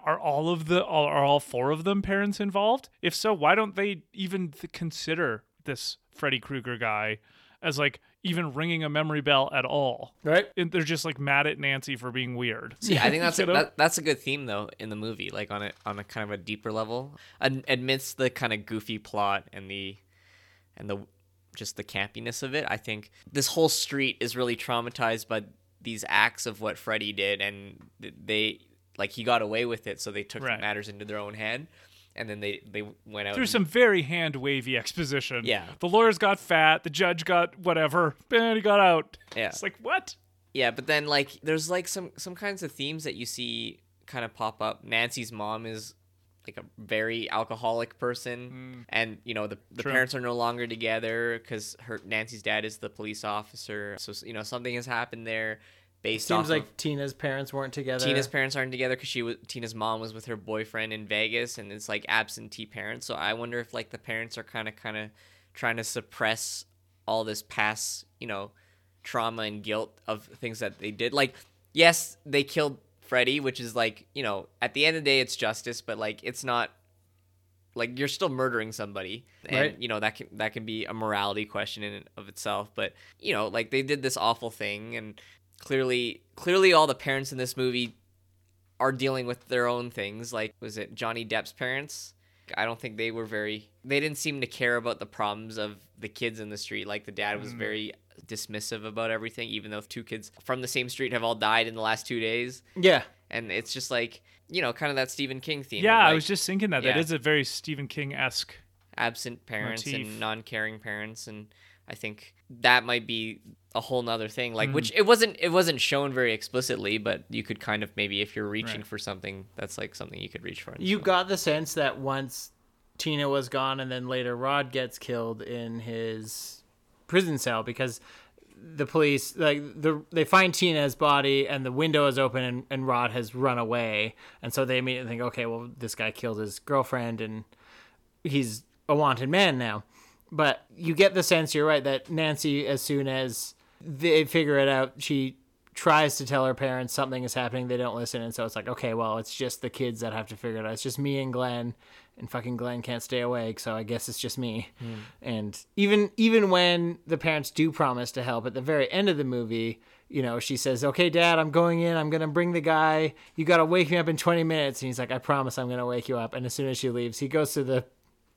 are all of the are are all four of them parents involved if so why don't they even th- consider this freddy krueger guy as like even ringing a memory bell at all Right? and they're just like mad at Nancy for being weird. See, I think that's a, that, that's a good theme though in the movie, like on a on a kind of a deeper level, Ad- amidst the kind of goofy plot and the and the just the campiness of it. I think this whole street is really traumatized by these acts of what Freddy did, and they like he got away with it, so they took Right. matters into their own hand, and then they they went out Through and- some very hand wavy exposition. Yeah. The lawyers got fat, the judge got whatever, and he got out. Yeah. It's like, what? Yeah, but then like there's like some some kinds of themes that you see kind of pop up. Nancy's mom is like a very alcoholic person, mm. and you know the the True. parents are no longer together because her Nancy's dad is the police officer. So you know something has happened there. Based Seems off like of Tina's parents weren't together. Tina's parents aren't together because she was Tina's mom was with her boyfriend in Vegas, and it's like absentee parents. So I wonder if like the parents are kind of kind of trying to suppress all this past you know trauma and guilt of things that they did. Like yes, they killed Freddy, which is like you know at the end of the day it's justice, but like it's not like you're still murdering somebody and Right. you know that can that can be a morality question in and of itself but you know like they did this awful thing and clearly clearly all the parents in this movie are dealing with their own things like was it Johnny Depp's parents I don't think they were very they didn't seem to care about the problems of the kids in the street like the dad was mm. very dismissive about everything even though two kids from the same street have all died in the last 2 days Yeah. and it's just like you know kind of that Stephen King theme Yeah, I was just thinking that. That yeah. is a very Stephen King esque. absent parents Motif. and non-caring parents and i think that might be a whole nother thing like Mm. which it wasn't it wasn't shown very explicitly but you could kind of maybe if you're reaching Right. for something that's like something you could reach for You got the sense that once Tina was gone and then later Rod gets killed in his prison cell because the police like the they find Tina's body and the window is open and, and Rod has run away and so they immediately think okay well this guy killed his girlfriend and he's a wanted man now but you get the sense you're right that Nancy as soon as they figure it out she tries to tell her parents something is happening they don't listen and so it's like okay well it's just the kids that have to figure it out it's just me and Glenn and fucking Glenn can't stay awake, so I guess it's just me. Hmm. And even even when the parents do promise to help at the very end of the movie, you know, she says, "Okay, Dad, I'm going in. I'm gonna bring the guy. You gotta wake me up in 20 minutes." And he's like, "I promise, I'm gonna wake you up." And as soon as she leaves, he goes to the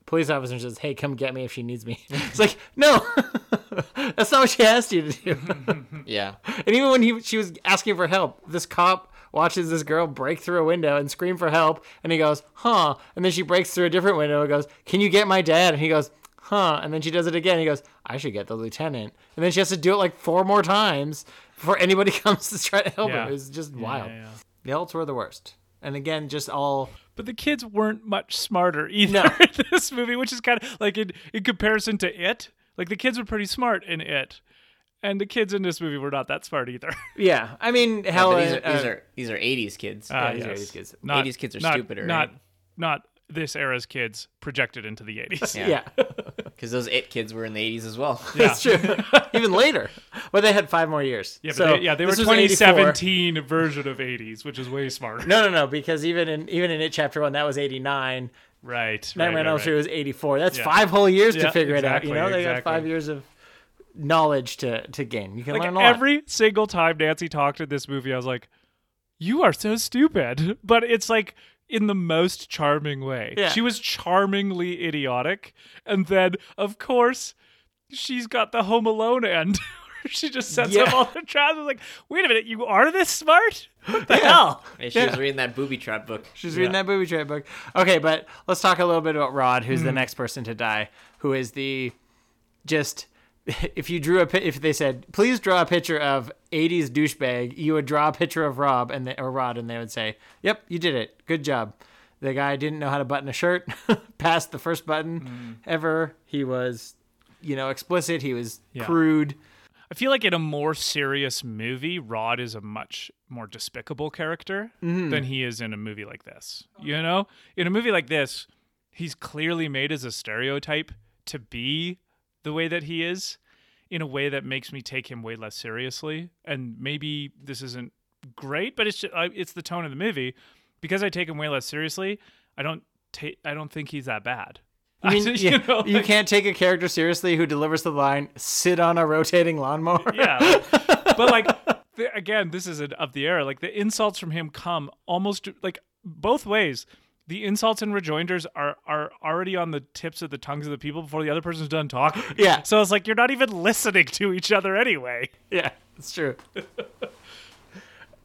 police officer says, "Hey, come get me if she needs me." it's like, no, that's not what she asked you to do. Yeah. and even when he she was asking for help, this cop watches this girl break through a window and scream for help, and he goes, "Huh?" And then she breaks through a different window and goes, "Can you get my dad?" And he goes, "Huh?" And then she does it again. He goes, "I should get the lieutenant." And then she has to do it like four more times before anybody comes to try to help Yeah. her. It's just Yeah, wild. yeah, yeah. The adults were the worst. And again, just all But the kids weren't much smarter either No. in this movie, which is kind of like in, in comparison to it. Like the kids were pretty smart in it, and the kids in this movie were not that smart either. yeah. I mean, hell, but these, are, uh, these are these are 80s kids. Ah, these are 80s kids. Not, 80s kids are not- stupider, Not right? not this era's kids projected into the 80s. yeah. Because those it kids were in the 80s as well. That's true. Even later, but they had five more years. Yeah, but so they, yeah, they were this was 84. 2017 version of 80s, which is way smarter. No, no, no, because even in even in it chapter one, that was eighty nine. Right. Nightmare right, on Elm right, Street right. was eighty four. That's Yeah. five whole years Yeah, to figure exactly, it out. You know, they got five years of knowledge to to gain. You can Like learn a lot. every single time Nancy talked in this movie, I was like, "You are so stupid," but it's like in the most charming way. Yeah. She was charmingly idiotic, and then of course she's got the Home Alone end. where she just sets Yeah. up all the traps. I was like, "Wait a minute, you are this smart? What the Yeah. hell?" Hey, she was reading that booby trap book. She's reading that booby trap book. Okay, but let's talk a little bit about Rod, who's Hmm. the next person to die, who is the just if you drew a if they said please draw a picture of 80s douchebag, you would draw a picture of Rob and they, or Rod, and they would say, "Yep, you did it. Good job." The guy didn't know how to button a shirt, passed the first button Hmm. ever. He was, you know, explicit. He was Yeah. crude. I feel like in a more serious movie, Rod is a much more despicable character Mm-hmm. than he is in a movie like this. You know, in a movie like this, he's clearly made as a stereotype to be the way that he is, in a way that makes me take him way less seriously. And maybe this isn't great, but it's just, uh, it's the tone of the movie because I take him way less seriously. I don't take. I don't think he's that bad. I mean, I- yeah, know, you can't take a character seriously who delivers the line "sit on a rotating lawnmower." yeah but like the, again this isn't of the era like the insults from him come almost like both ways the insults and rejoinders are are already on the tips of the tongues of the people before the other person's done talking Yeah. so it's like you're not even listening to each other anyway Yeah, it's true.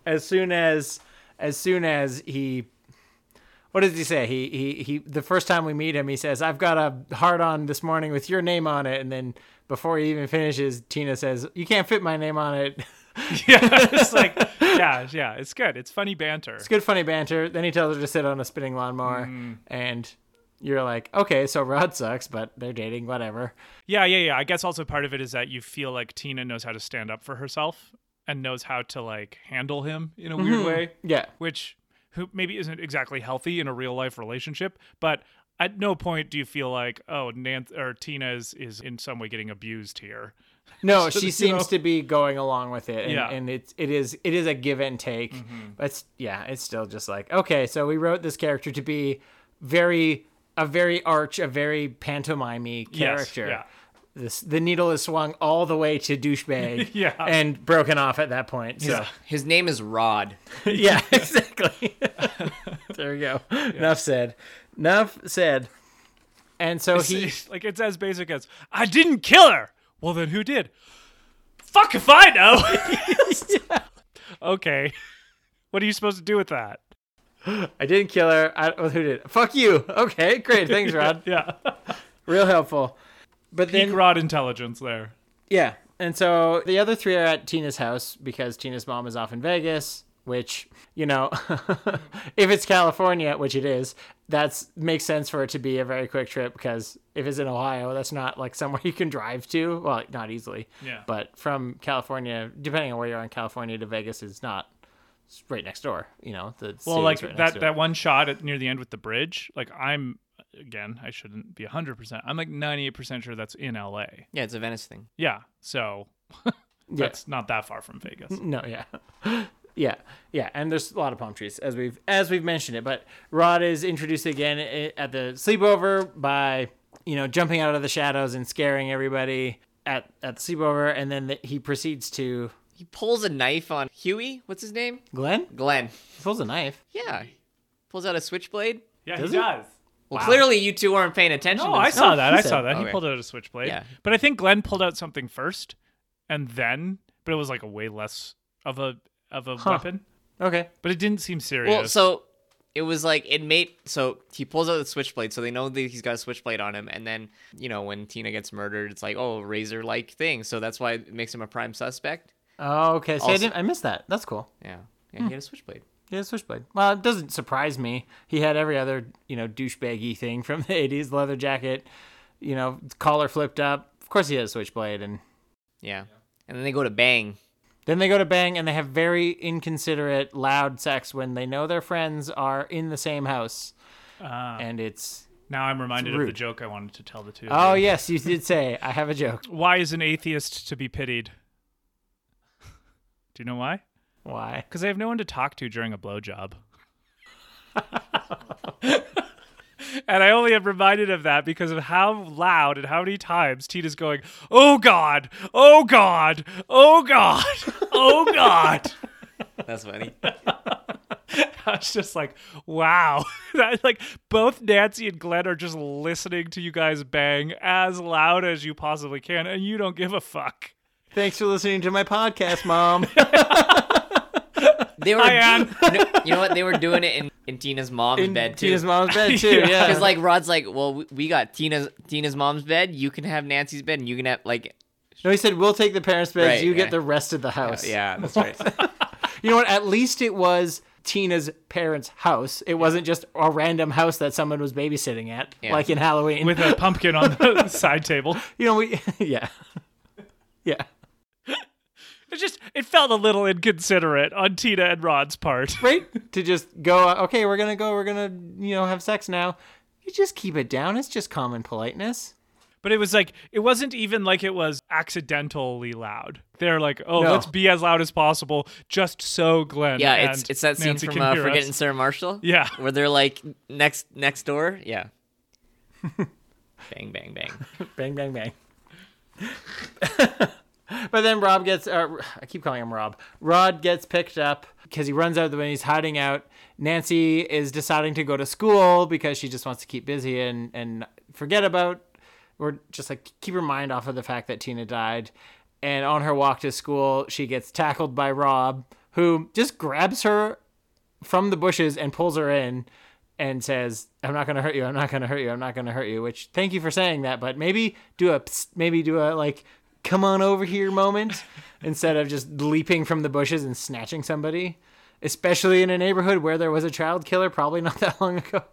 as soon as as soon as he what does he say? He he he the first time we meet him he says, I've got a heart on this morning with your name on it and then before he even finishes, Tina says, You can't fit my name on it. yeah it's like yeah yeah it's good it's funny banter It's good funny banter. Then he tells her to sit on a spinning lawnmower mm-hmm. and you're like, Okay, so Rod sucks, but they're dating, whatever. Yeah, yeah, yeah. I guess also part of it is that you feel like Tina knows how to stand up for herself and knows how to like handle him in a weird mm-hmm. way. Yeah. Which who maybe isn't exactly healthy in a real life relationship, but at no point do you feel like, oh, Nancy or Tina is, is in some way getting abused here. No, So, she you seems know- to be going along with it, and, Yeah. and it's it is it is a give and take. Mm-hmm. But it's, yeah, it's still just like okay, so we wrote this character to be very a very arch, a very pantomimey Yes, character. yeah. This the needle is swung all the way to douchebag, Yeah. and broken off at that point. So His name is Rod. yeah, exactly. there we go. Enough said. Enough said. And so he It's- like it's as basic as I didn't kill her. Well, then who did? Fuck if I know. Okay. What are you supposed to do with that? I didn't kill her. I, well, who did? Fuck you. Okay, great. Thanks, Rod. Yeah. Real helpful. But Peak then, rod intelligence there. yeah. And so the other three are at Tina's house because Tina's mom is off in Vegas, which, you know, if it's California, which it is, that's makes sense for it to be a very quick trip because if it's in Ohio, that's not like somewhere you can drive to. Well, not easily. Yeah. But from California, depending on where you are in California to Vegas is not it's right next door, you know. The Well, like right that that one shot at, near the end with the bridge. Like I'm again, I shouldn't be 100%. I'm like 98% sure that's in LA. Yeah, it's a Venice thing. Yeah. So that's not that far from Vegas. No, yeah. Yeah, yeah, and there's a lot of palm trees as we've as we've mentioned it. But Rod is introduced again at the sleepover by you know jumping out of the shadows and scaring everybody at at the sleepover, and then the, he proceeds to He pulls a knife on Huey. What's his name? Glenn Glenn. he pulls a knife. Yeah. Pulls out a switchblade. Yeah, Does he he? does. Well, clearly you two weren't paying attention. No, to I this. saw oh, that. I said- saw that. He pulled out a switchblade. Yeah. But I think Glenn pulled out something first, and then, but it was like a way less of a of a weapon. Okay, But it didn't seem serious. Well, so it was like it made so he pulls out the switchblade, so they know that he's got a switchblade on him, and then you know when Tina gets murdered, it's like oh razor like thing, so that's why it makes him a prime suspect. oh okay. So I didn't I missed that. That's cool. Yeah, yeah, hmm. he had a switchblade. Yeah, switchblade. Well, it doesn't surprise me. He had every other, you know, douchebaggy thing from the '80s: leather jacket, you know, collar flipped up. Of course, he has a switchblade, and Yeah, and then they go to bang. Then they go to bang, and they have very inconsiderate, loud sex when they know their friends are in the same house, Ah. and it's. now I'm reminded of the joke I wanted to tell the two. Oh you. yes, you did say I have a joke. Why is an atheist to be pitied? Do you know why? Why? Because they have no one to talk to during a blowjob. and I only am reminded of that because of how loud and how many times Tina's going, Oh God, oh God, oh God, oh God. That's funny. I was just like, wow. Like both Nancy and Glenn are just listening to you guys bang as loud as you possibly can, and you don't give a fuck. Thanks for listening to my podcast, Mom. They were, Hi, Ann. you, know, you know what? They were doing it in, in Tina's mom's in bed too. Tina's mom's bed too. Yeah. Yeah. Because like Rod's like, well, we- we got Tina's Tina's mom's bed. You can have Nancy's bed, and you can have like, no, he said we'll take the parents' beds. Right, you yeah. get the rest of the house. yeah, that's right. You know what? At least it was Tina's parents' house. It wasn't just a random house that someone was babysitting at, Yeah. like in Halloween. With a pumpkin on the side table. you know, we yeah, yeah, It just it felt a little inconsiderate on Tina and Rod's part. right. to just go, okay, we're gonna go, we're gonna, you know, have sex now. You just keep it down. It's just common politeness. But it was like it wasn't even like it was accidentally loud. They're like, oh, No. let's be as loud as possible, just so Glenn. Yeah, and it's it's that scene Nancy from uh, Forgetting. Sarah Marshall. Yeah. where they're like next next door. Yeah. bang bang bang. Bang, bang, bang. but then Rob gets, uh, I keep calling him Rob. Rod gets picked up because he runs out the way he's hiding out. Nancy is deciding to go to school because she just wants to keep busy and, and forget about, or just like keep her mind off of the fact that Tina died. And on her walk to school, she gets tackled by Rob, who just grabs her from the bushes and pulls her in and says, "I'm not gonna hurt you. I'm not gonna hurt you. I'm not gonna hurt you." Which, thank you for saying that, but maybe do a maybe do a like, "Come on over here" moment instead of just leaping from the bushes and snatching somebody, especially in a neighborhood where there was a child killer probably not that long ago.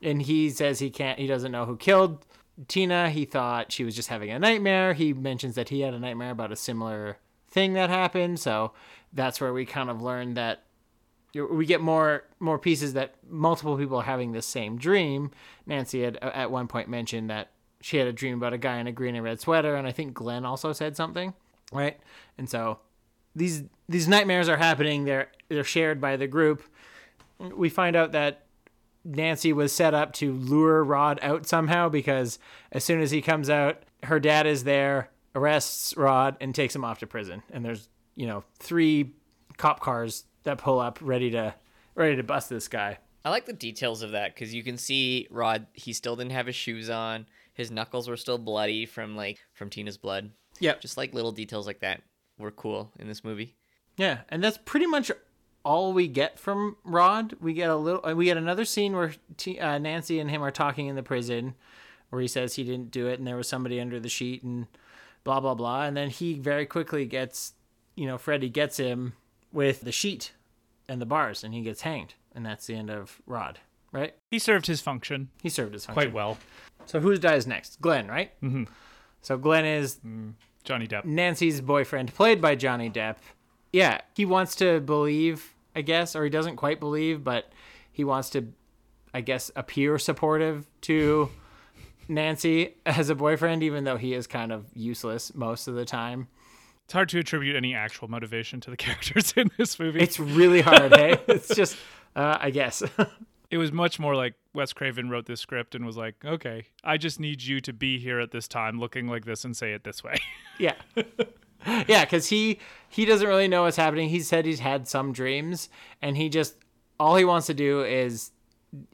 And he says he can't. He doesn't know who killed Tina. He thought she was just having a nightmare. He mentions that he had a nightmare about a similar thing that happened. So that's where we kind of learned that we get more more pieces that multiple people are having the same dream. Nancy had uh, at one point mentioned that she had a dream about a guy in a green and red sweater, and I think Glenn also said something, right? And so these these nightmares are happening. They're they're shared by the group. We find out that Nancy was set up to lure Rod out somehow because as soon as he comes out, her dad is there, arrests Rod, and takes him off to prison. And there's you know three cop cars that pull up ready to ready to bust this guy. I like the details of that because you can see Rod. He still didn't have his shoes on. His knuckles were still bloody from like from Tina's blood. Yeah. Just like little details like that were cool in this movie. Yeah, and that's pretty much all we get from Rod. We get a little. uh, We get another scene where T, uh, Nancy and him are talking in the prison, where he says he didn't do it and there was somebody under the sheet and blah blah blah. And then he very quickly gets, you know, Freddy gets him with the sheet and the bars, and he gets hanged. And that's the end of Rod. Right? He served his function He served his function. quite well. So who dies next? Glenn, right? Mm-hmm. So Glenn is Johnny Depp. Nancy's boyfriend, played by Johnny Depp. Yeah, he wants to believe, I guess, or he doesn't quite believe, but he wants to, I guess, appear supportive to Nancy as a boyfriend, even though he is kind of useless most of the time. It's hard to attribute any actual motivation to the characters in this movie. It's really hard, hey? It's just, uh, I guess. it was much more like Wes Craven wrote this script and was like, okay, I just need you to be here at this time looking like this and say it this way. yeah. yeah, because he he doesn't really know what's happening. He said he's had some dreams, and he just all he wants to do is,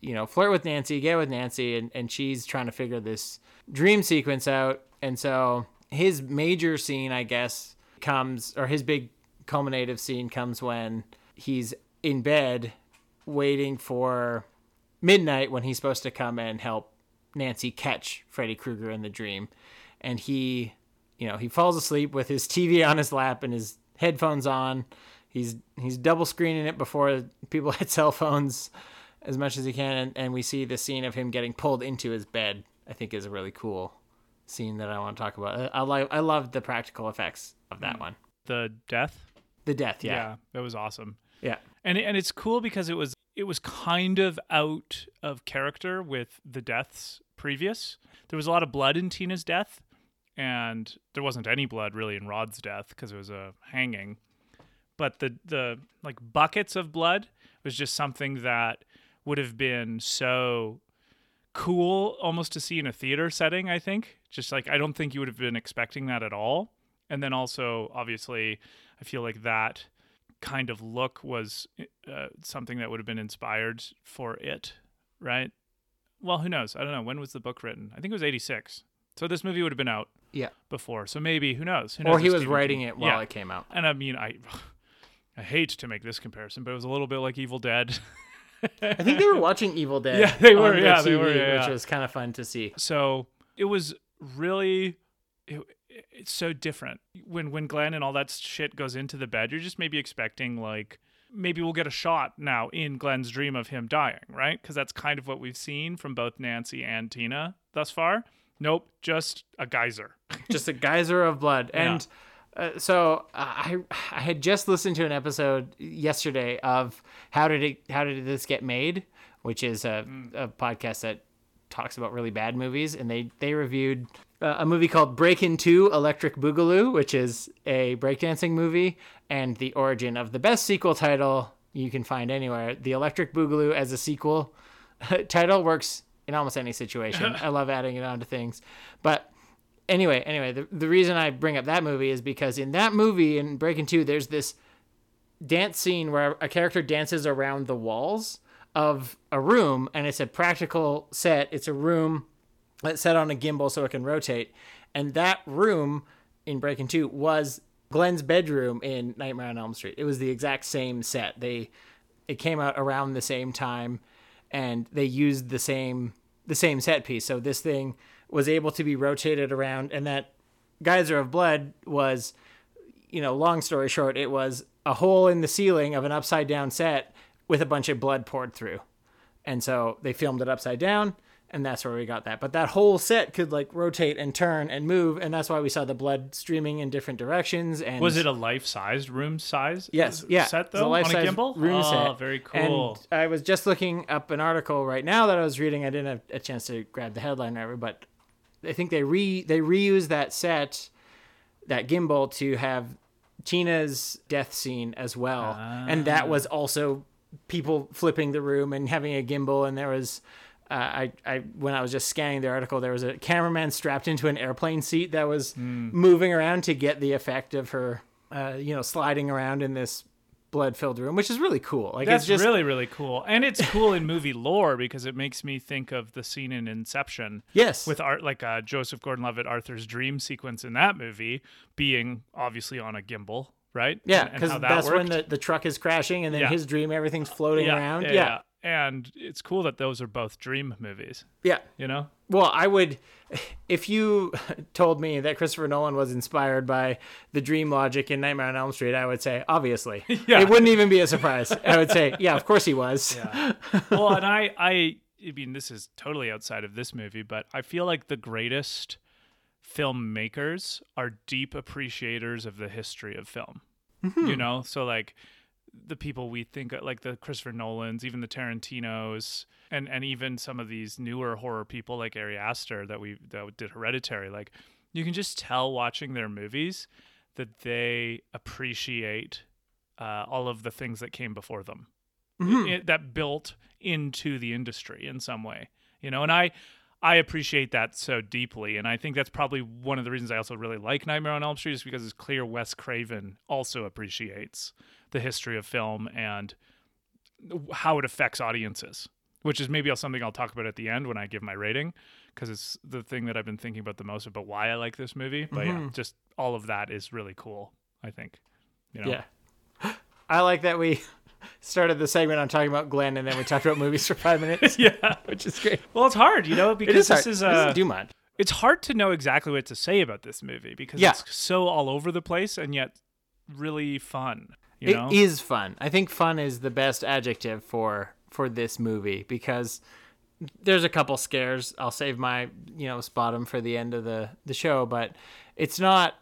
you know, flirt with Nancy, get with Nancy, and and she's trying to figure this dream sequence out. And so his major scene, I guess, comes or his big culminative scene comes when he's in bed waiting for midnight when he's supposed to come and help Nancy catch Freddy Krueger in the dream. And he, you know, he falls asleep with his TV on his lap and his headphones on. He's he's double screening it before people had cell phones as much as he can and, and we see the scene of him getting pulled into his bed. I think is a really cool scene that I want to talk about. I, I like I love the practical effects of that one. The death? The death, yeah. Yeah, that was awesome. Yeah. And and it's cool because it was it was kind of out of character with the deaths previous. There was a lot of blood in Tina's death, and there wasn't any blood really in Rod's death because it was a hanging. But the the like buckets of blood was just something that would have been so cool almost to see in a theater setting, I think. Just like I don't think you would have been expecting that at all. And then also obviously I feel like that kind of look was uh, something that would have been inspired for it, right? Well, who knows? I don't know. When was the book written? I think it was 86. So this movie would have been out yeah. before. So maybe, who knows? Who knows or he was Stephen writing King- it while Yeah. it came out. And I mean, I I hate to make this comparison, but it was a little bit like Evil Dead. I think they were watching Evil Dead. Yeah, they were, yeah, they were, yeah, which yeah. was kind of fun to see. so it was really it, it's so different when when Glenn and all that shit goes into the bed. You're just maybe expecting like maybe we'll get a shot now in Glenn's dream of him dying, right? Because that's kind of what we've seen from both Nancy and Tina thus far. Nope, just a geyser. just a geyser of blood. And uh, so I I had just listened to an episode yesterday of how did it how did this get made, which is a, a podcast that talks about really bad movies, and they they reviewed uh, a movie called Breakin' Two: Electric Boogaloo, which is a breakdancing movie, and the origin of the best sequel title you can find anywhere. The Electric Boogaloo as a sequel title works in almost any situation. I love adding it onto things, but anyway, anyway, the, the reason I bring up that movie is because in that movie in Breaking Two, there's this dance scene where a character dances around the walls of a room, and it's a practical set. It's a room set on a gimbal so it can rotate, and that room in Breaking Two was Glenn's bedroom in Nightmare on Elm Street. It was the exact same set. They it came out around the same time, and they used the same the same set piece. So this thing was able to be rotated around, and that geyser of blood was, you know, long story short, it was a hole in the ceiling of an upside down set with a bunch of blood poured through, and so they filmed it upside down. And that's where we got that. But that whole set could like rotate and turn and move, and that's why we saw the blood streaming in different directions. And Was it a life-sized room size? Yes, yeah. Set though on a gimbal. room oh, set. very cool. And I was just looking up an article right now that I was reading. I didn't have a chance to grab the headline or but I think they re they reused that set, that gimbal to have Tina's death scene as well, and that ah. was also people flipping the room and having a gimbal, and there was. Uh, I, I when I was just scanning the article, there was a cameraman strapped into an airplane seat that was moving around to get the effect of her, uh, you know, sliding around in this blood-filled room, which is really cool. Like That's it's just really really cool, and it's cool in movie lore because it makes me think of the scene in Inception. Yes. with art like uh, Joseph Gordon-Levitt, Arthur's dream sequence in that movie being obviously on a gimbal, right? yeah, because that that's when the, the truck is crashing, and then Yeah. his dream everything's floating yeah, around. Yeah, yeah. And it's cool that those are both dream movies. yeah. You know, Well, I would, if you told me that Christopher Nolan was inspired by the dream logic in Nightmare on Elm Street, I would say obviously. Yeah. It wouldn't even be a surprise. I would say, yeah, of course he was. Yeah. well, and I, I, I mean, this is totally outside of this movie, but I feel like the greatest filmmakers are deep appreciators of the history of film. Mm-hmm. You know, so like the people we think of, like the Christopher Nolans, even the Tarantinos, and and even some of these newer horror people like Ari Aster that we that did Hereditary. Like you can just tell watching their movies that they appreciate uh, all of the things that came before them Mhm. i- that built into the industry in some way you know and i i appreciate that so deeply and i think that's probably one of the reasons i also really like nightmare on elm street is because it's clear wes craven also appreciates the history of film and how it affects audiences which is maybe something i'll talk about at the end when i give my rating because it's the thing that i've been thinking about the most about why i like this movie but yeah Mhm. just all of that is really cool i think you know? Yeah. I like that we started the segment on talking about Glenn and then we talked about movies for five minutes. yeah Which is great. Well, it's hard, you know, because is this hard. is uh, do much. It's hard to know exactly what to say about this movie because Yeah. it's so all over the place and yet really fun. You It know, is fun. I think fun is the best adjective for for this movie because there's a couple scares. I'll save my you know spot them for the end of the the show, but it's not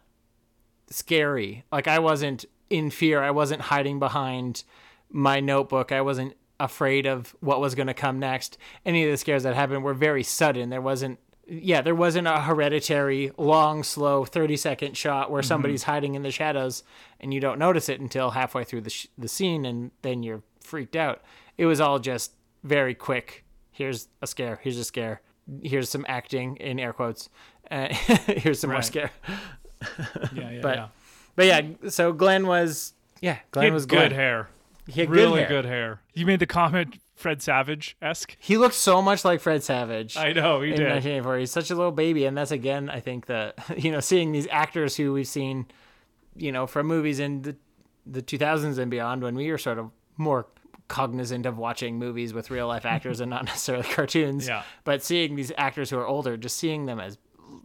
scary. Like I wasn't in fear. I wasn't hiding behind my notebook. I wasn't afraid of what was going to come next. Any of the scares that happened were very sudden. There wasn't yeah, there wasn't a hereditary long slow 30 second shot where somebody's hiding in the shadows and you don't notice it until halfway through the sh- the scene and then you're freaked out. It was all just very quick. Here's a scare, here's a scare. Here's some acting in air quotes. Uh, here's some more scare. yeah, yeah, but yeah. but yeah, so Glenn was yeah, Glenn was good Glenn. hair. He had really good hair. hair. You made the comment Fred Savage esque. He looked so much like Fred Savage. I know he in did. 1984. He's such a little baby, and that's again, I think that you know, seeing these actors who we've seen, you know, from movies in the the 2000s and beyond, when we were sort of more cognizant of watching movies with real life actors and not necessarily cartoons. Yeah. But seeing these actors who are older, just seeing them as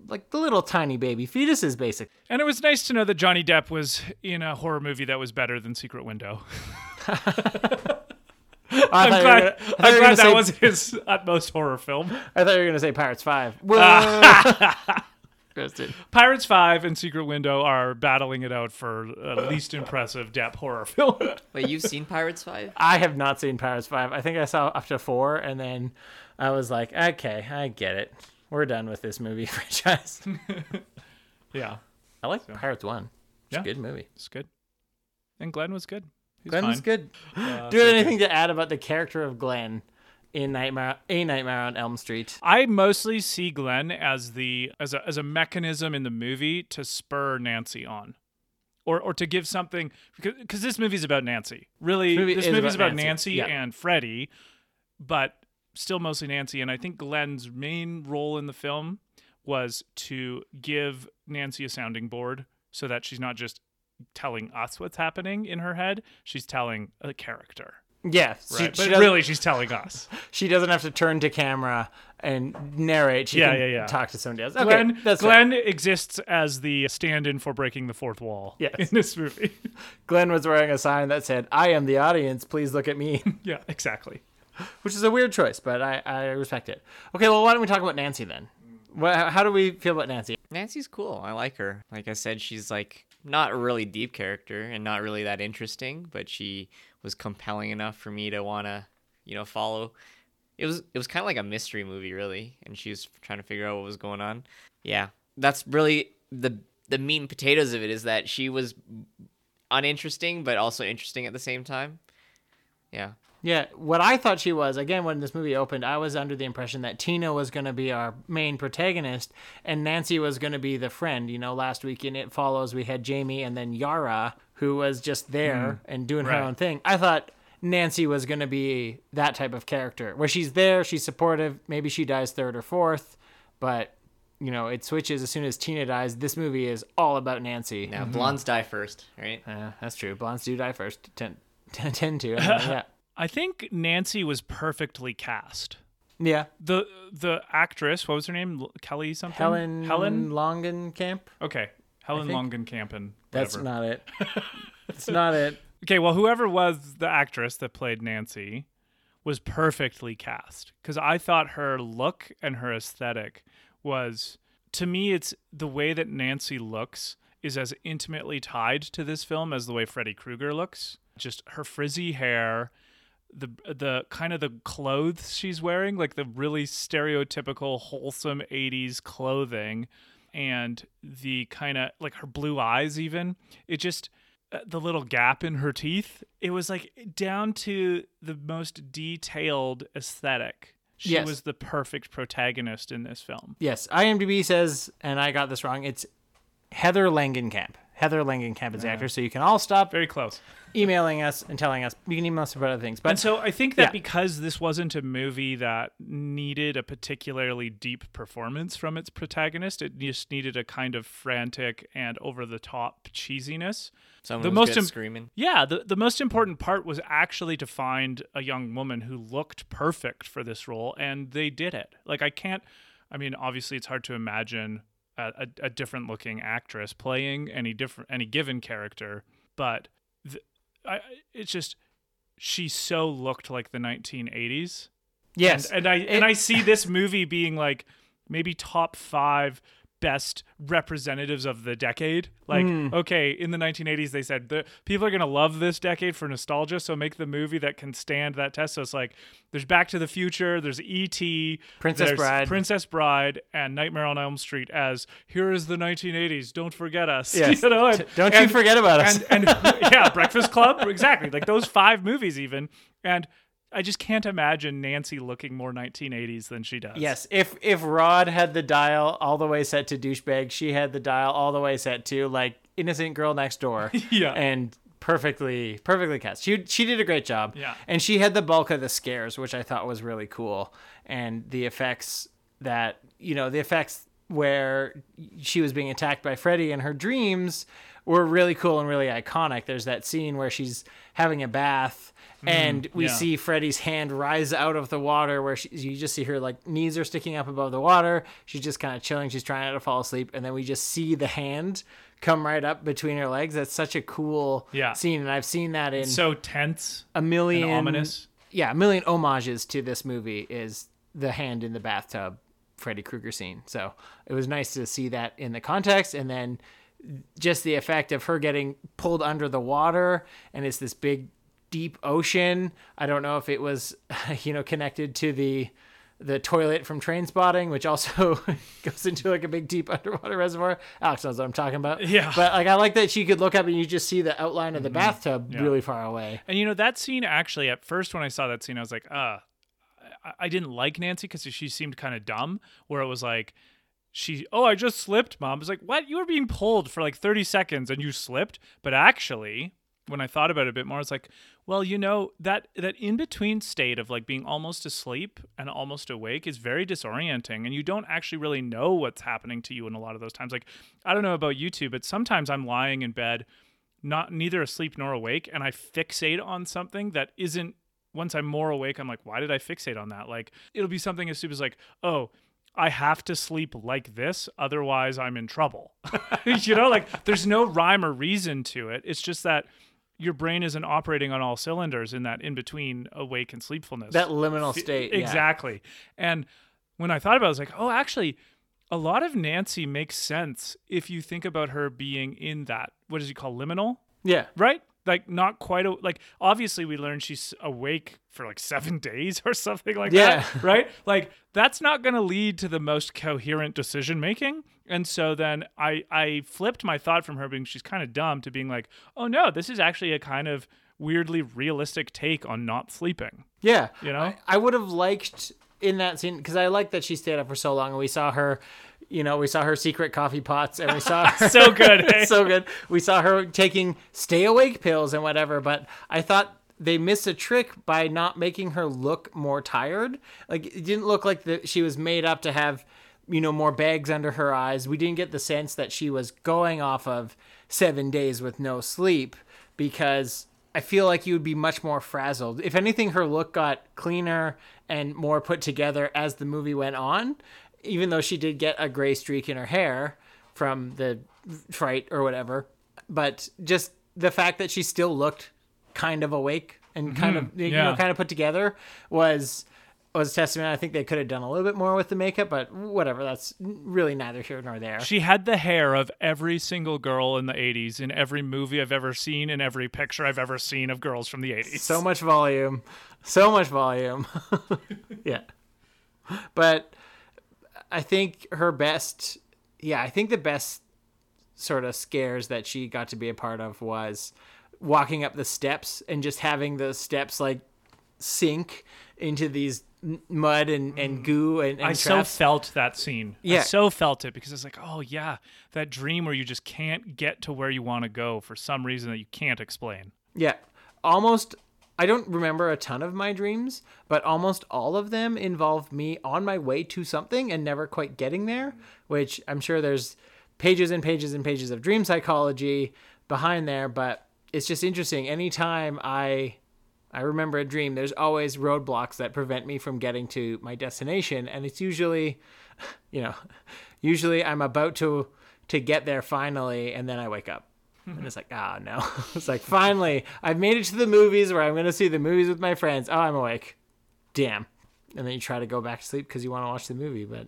like the little tiny baby fetuses, basically. And it was nice to know that Johnny Depp was in a horror movie that was better than Secret Window. I I'm thought you were glad, gonna- I I'm glad that say- was his utmost horror film. I thought you were gonna say Pirates Five. Ah. Whoa. Roasted. Pirates 5 and Secret Window are battling it out for uh, least impressive Depp horror film. Wait, you've seen Pirates Five? I have not seen Pirates Five. I think I saw up to four, and then I was like, okay, I get it. We're done with this movie franchise. yeah, I like Pirates One. It's Yeah. a good movie. it's good. And Glenn was good. He Glenn was fine. good. Uh, Do you so have good. anything to add about the character of Glenn in Nightmare A Nightmare on Elm Street? I mostly see Glenn as the as a as a mechanism in the movie to spur Nancy on. Or, or to give something because, because this movie's about Nancy. Really, This movie this is movie's about about Nancy, Nancy, yeah. and Freddie, but still mostly Nancy. And I think Glenn's main role in the film was to give Nancy a sounding board so that she's not just telling us what's happening in her head; she's telling a character. Yeah, she, Right, she but really, she's telling us. she doesn't have to turn to camera and narrate. She Yeah, can yeah, yeah. talk to somebody else. Okay, Glenn, that's fair. Glenn exists as the stand-in for breaking the fourth wall Yes. in this movie. Glenn was wearing a sign that said, "I am the audience. Please look at me." yeah, exactly. which is a weird choice, but I, I respect it. Okay, well, why don't we talk about Nancy then? What, how do we feel about Nancy? Nancy's cool. I like her. Like I said, she's like not a really deep character and not really that interesting, but she was compelling enough for me to want to, you know, follow. It was it was kind of like a mystery movie, really, and she was trying to figure out what was going on. Yeah, that's really the the meat and potatoes of it is that she was uninteresting but also interesting at the same time. Yeah. Yeah, what I thought she was, again, when this movie opened, I was under the impression that Tina was going to be our main protagonist and Nancy was going to be the friend. You know, last week in It Follows, we had Jamie and then Yara, who was just there hmm. and doing her own thing. I thought Nancy was going to be that type of character where she's there, she's supportive, maybe she dies third or fourth, but. You know, it switches as soon as Tina dies. This movie is all about Nancy. Now blondes die first, right? Yeah, that's true. Blondes do die first. Tend, tend to. anyway, yeah. I think Nancy was perfectly cast. Yeah. The the actress, what was her name? Kelly something. Helen Helen. Longenkamp. Okay, Helen think Longenkampen. That's not it. It's not it. Okay, well, whoever was the actress that played Nancy was perfectly cast because I thought her look and her aesthetic was, to me, it's the way that Nancy looks is as intimately tied to this film as the way Freddy Krueger looks. Just her frizzy hair, the the kind of the clothes she's wearing, like the really stereotypical wholesome '80s clothing, and the kind of like her blue eyes even it just uh, the little gap in her teeth it was like down to the most detailed aesthetic she Yes. was the perfect protagonist in this film Yes, IMDb says, and I got this wrong. It's Heather Langenkamp. Heather Langenkamp is the actor, so you can all stop very close emailing us and telling us. You can email us about other things, but and so I think that yeah. because this wasn't a movie that needed a particularly deep performance from its protagonist, it just needed a kind of frantic and over the top cheesiness. Someone the was most im- screaming. Yeah, the, the most important part was actually to find a young woman who looked perfect for this role, and they did it. Like, I can't, I mean, obviously, it's hard to imagine a, a, a different looking actress playing any different, any given character, but th- I, it's just, she so looked like the 1980s. yes, And, and I and I see this movie being like maybe top five best representatives of the decade. Like, Hmm. okay, in the 1980s, they said the people are gonna love this decade for nostalgia, so make the movie that can stand that test. So it's like there's Back to the Future, there's E.T., Princess Bride. Princess Bride, and Nightmare on Elm Street as here is the 1980s. Don't forget us. Yes. you know, and- don't you forget about us. And, and yeah, Breakfast Club, exactly. Like those five movies, even. And I just can't imagine Nancy looking more 1980s than she does. yes. If if Rod had the dial all the way set to douchebag, she had the dial all the way set to like innocent girl next door. Yeah. and perfectly perfectly cast. She she did a great job. Yeah. and she had the bulk of the scares, which I thought was really cool, and the effects that you know the effects where she was being attacked by Freddy in her dreams were really cool and really iconic. There's that scene where she's having a bath Mm, and we yeah. see Freddy's hand rise out of the water where she, you just see her like knees are sticking up above the water. She's just kind of chilling. She's trying not to fall asleep. And then we just see the hand come right up between her legs. That's such a cool Yeah. scene. And I've seen that in So tense a million ominous. yeah, a million homages to this movie is the hand in the bathtub Freddy Krueger scene. So it was nice to see that in the context and then just the effect of her getting pulled under the water and it's this big deep ocean. I don't know if it was you know connected to the the toilet from Trainspotting, which also goes into like a big deep underwater reservoir. Alex knows what I'm talking about. Yeah. Mm-hmm. But like I like that she could look up and you just see the outline of the bathtub Yeah. really far away. And you know that scene actually at first when I saw that scene I was like, uh I, I didn't like Nancy because she seemed kind of dumb. Where it was like she oh I just slipped, mom. It's like what you were being pulled for like thirty seconds and you slipped, but actually when I thought about it a bit more, it's like, well, you know that that in between state of like being almost asleep and almost awake is very disorienting, and you don't actually really know what's happening to you in a lot of those times. Like I don't know about you two, but sometimes I'm lying in bed not neither asleep nor awake and i fixate on something that isn't once i'm more awake i'm like why did i fixate on that? Like it'll be something as stupid as like oh i have to sleep like this otherwise i'm in trouble. You know like there's no rhyme or reason to it. It's just that your brain isn't operating on all cylinders in that in between awake and sleepfulness That liminal state. yeah. Exactly. And when I thought about it, I was like, oh, actually, a lot of Nancy makes sense if you think about her being in that, what does he call liminal? Yeah. Right? Like, not quite, a, like, obviously, we learned she's awake for like seven days or something like Yeah. that. Right? Like, that's not going to lead to the most coherent decision making. And so then I, I flipped my thought from her being she's kind of dumb to being like, oh no, this is actually a kind of weirdly realistic take on not sleeping. Yeah. You know? I, I would have liked in that scene because I like that she stayed up for so long and we saw her, you know, we saw her secret coffee pots and we saw her. So good, eh? so good. We saw her taking stay awake pills and whatever, but I thought they missed a trick by not making her look more tired. Like it didn't look like that she was made up to have, you know, more bags under her eyes. We didn't get the sense that she was going off of 7 days with no sleep because I feel like you would be much more frazzled. If anything, her look got cleaner and more put together as the movie went on, even though she did get a gray streak in her hair from the fright or whatever. But just the fact that she still looked kind of awake and kind of mm-hmm. you know kind of put together was was a testament. I think they could have done a little bit more with the makeup, but whatever. That's really neither here nor there. She had the hair of every single girl in the 80s in every movie I've ever seen, in every picture I've ever seen of girls from the 80s. so much volume so much volume yeah but i think her best yeah, I think the best sort of scares that she got to be a part of was walking up the steps and just having the steps like sink into these mud and, and mm. goo and, and I so felt that scene. Yeah. I so felt it because it's like, oh yeah, that dream where you just can't get to where you want to go for some reason that you can't explain. Yeah. Almost I don't remember a ton of my dreams, but almost all of them involve me on my way to something and never quite getting there, which I'm sure there's pages and pages and pages of dream psychology behind there, but it's just interesting. Anytime I I remember a dream, there's always roadblocks that prevent me from getting to my destination, and it's usually you know, usually I'm about to to get there finally and then I wake up. And it's like, ah, no. it's like, finally, I've made it to the movies where I'm going to see the movies with my friends. Oh, I'm awake. Damn. And then you try to go back to sleep because you want to watch the movie, but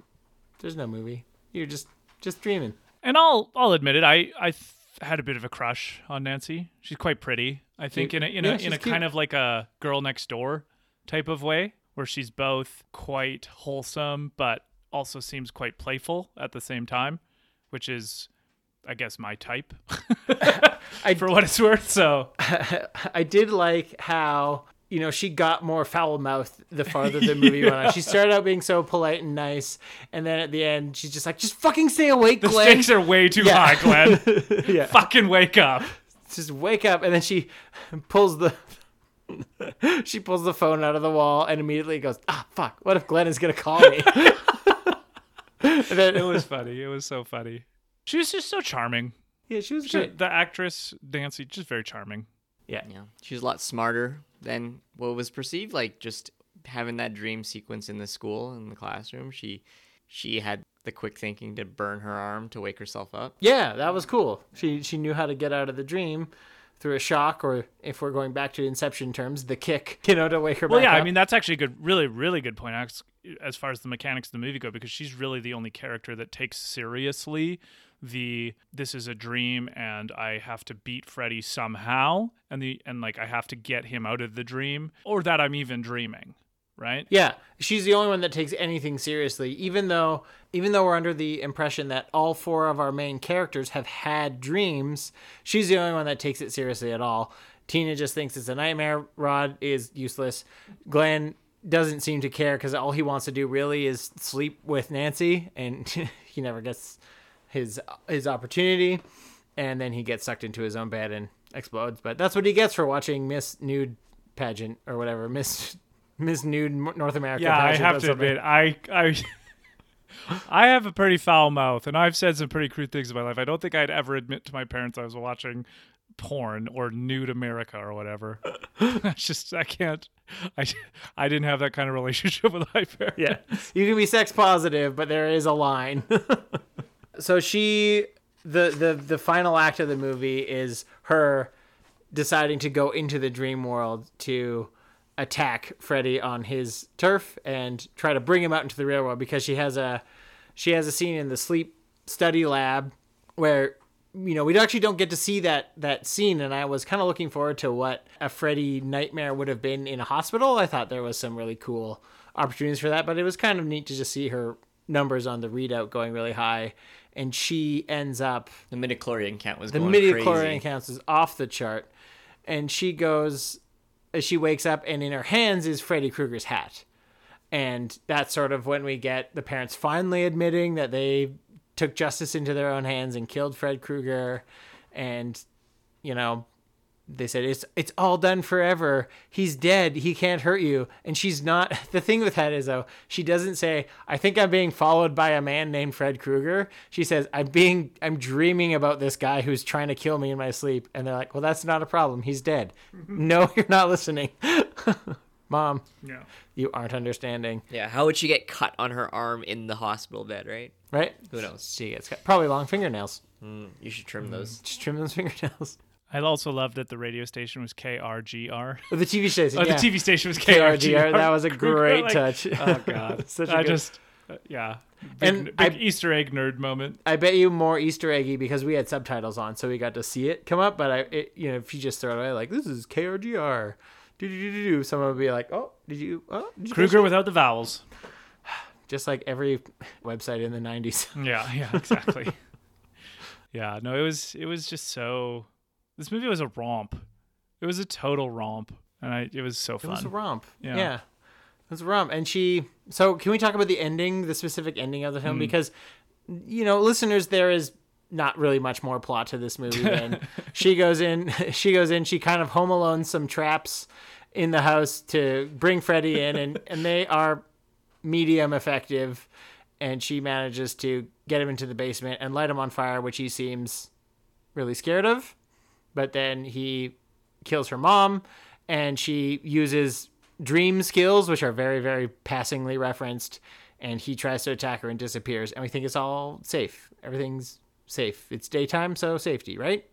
there's no movie. You're just just dreaming. And I'll I'll admit it. I I th- had a bit of a crush on Nancy. She's quite pretty. I think in a in Yeah, a in a cute. kind of like a girl next door type of way, where she's both quite wholesome but also seems quite playful at the same time, which is, I guess, my type. for what it's worth. So I did like how you know she got more foul mouthed the farther the movie went on. She started out being so polite and nice, and then at the end she's just like, "Just fucking stay awake, the Glenn." stakes are way too Yeah. high, Glenn. yeah, Fucking wake up. Just wake up, and then she pulls the. she pulls the phone out of the wall and immediately goes, "Ah, fuck! What if Glenn is gonna call me?" then It was funny. It was so funny. She was just so charming. yeah, she was She- great. the actress Nancy, just very charming. Yeah, Yeah, she was a lot smarter than what was perceived. Like just having that dream sequence in the school in the classroom, she she had the quick thinking to burn her arm to wake herself up. Yeah, that was cool. She she knew how to get out of the dream through a shock, or if we're going back to Inception terms, the kick. You know, to wake her Well, back yeah, up. I mean that's actually a good, really, really good point as, as far as the mechanics of the movie go, because she's really the only character that takes seriously the this is a dream and I have to beat Freddy somehow, and the and like I have to get him out of the dream, or that I'm even dreaming, right? Yeah, she's the only one that takes anything seriously. Even though, even though we're under the impression that all four of our main characters have had dreams, she's the only one that takes it seriously at all. Tina just thinks it's a nightmare. Rod is useless. Glenn doesn't seem to care because all he wants to do really is sleep with Nancy, and he never gets his his opportunity. And then he gets sucked into his own bed and explodes. But that's what he gets for watching Miss Nude pageant or whatever Miss Miss Nude North America. Yeah, I have to something. admit, I I I have a pretty foul mouth, and I've said some pretty crude things in my life. I don't think I'd ever admit to my parents I was watching porn or nude America or whatever. I just I can't. I I didn't have that kind of relationship with my parents. Yeah, you can be sex positive, but there is a line. so she, the the the final act of the movie is her deciding to go into the dream world to attack Freddy on his turf and try to bring him out into the real world because she has a she has a scene in the sleep study lab where you know we actually don't get to see that that scene and I was kind of looking forward to what a Freddy nightmare would have been in a hospital. I thought there was some really cool opportunities for that, but it was kind of neat to just see her numbers on the readout going really high and she ends up The midi-chlorian count was the going midi crazy. counts is off the chart and she goes she wakes up and in her hands is freddy krueger's hat. And that's sort of when we get the parents finally admitting that they took justice into their own hands and killed fred krueger. And you know they said it's it's all done forever. He's dead. He can't hurt you. And she's not. The thing with that is though, she doesn't say, "I think I'm being followed by a man named Fred Krueger." She says, "I'm being I'm dreaming about this guy who's trying to kill me in my sleep." And they're like, "Well, that's not a problem. He's dead." no, you're not listening, mom. Yeah. You aren't understanding, Yeah, how would she get cut on her arm in the hospital bed, right? right? Who knows? She gets cut- probably long fingernails. Mm, you should trim those. Just trim those fingernails. I also loved that the radio station was KRGR. Or the TV station. Oh, yeah. the TV station was KRGR, KRGR. that was a great like- touch. Oh god, Such a I good- just uh, yeah, big, And big I- Easter egg nerd moment. I bet you more Easter eggy because we had subtitles on, so we got to see it come up. But I, it, you know, if you just throw it away like this is KRGR, do do do do someone would be like, oh, did you? Oh, did you catch without the vowels. just like every website in the 90s. Yeah, yeah, exactly. yeah, no, it was it was just so. This movie was a romp. It was a total romp, and I it was so fun. It was a romp. Yeah. Yeah. It was a romp. And she. So, can we talk about the ending, the specific ending of the film? Mm. Because, you know, listeners, there is not really much more plot to this movie than she goes in. She goes in. She kind of home alone some traps in the house to bring Freddy in, and and they are medium effective. And she manages to get him into the basement and light him on fire, which he seems really scared of. But then he kills her mom, and she uses dream skills, which are very, very passingly referenced. And he tries to attack her and disappears. And we think it's all safe. Everything's safe. It's daytime, so safety, right?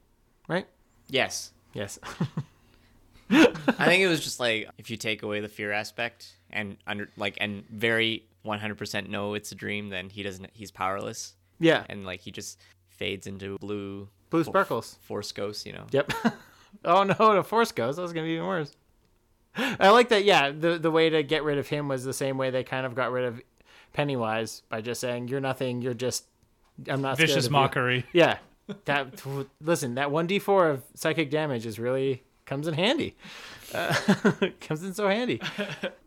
Right? Yes. Yes. I think it was just like if you take away the fear aspect and under like and very 100% know it's a dream, then he doesn't. He's powerless. Yeah. And like he just fades into blue. Blue fo- sparkles. Force ghosts, you know. Yep. oh no, the force goes. That was gonna be even worse. I like that. Yeah, the the way to get rid of him was the same way they kind of got rid of Pennywise by just saying you're nothing. You're just I'm not scared Vicious of you." mockery. Yeah. That listen, that one d four of psychic damage is really comes in handy. Uh, comes in so handy.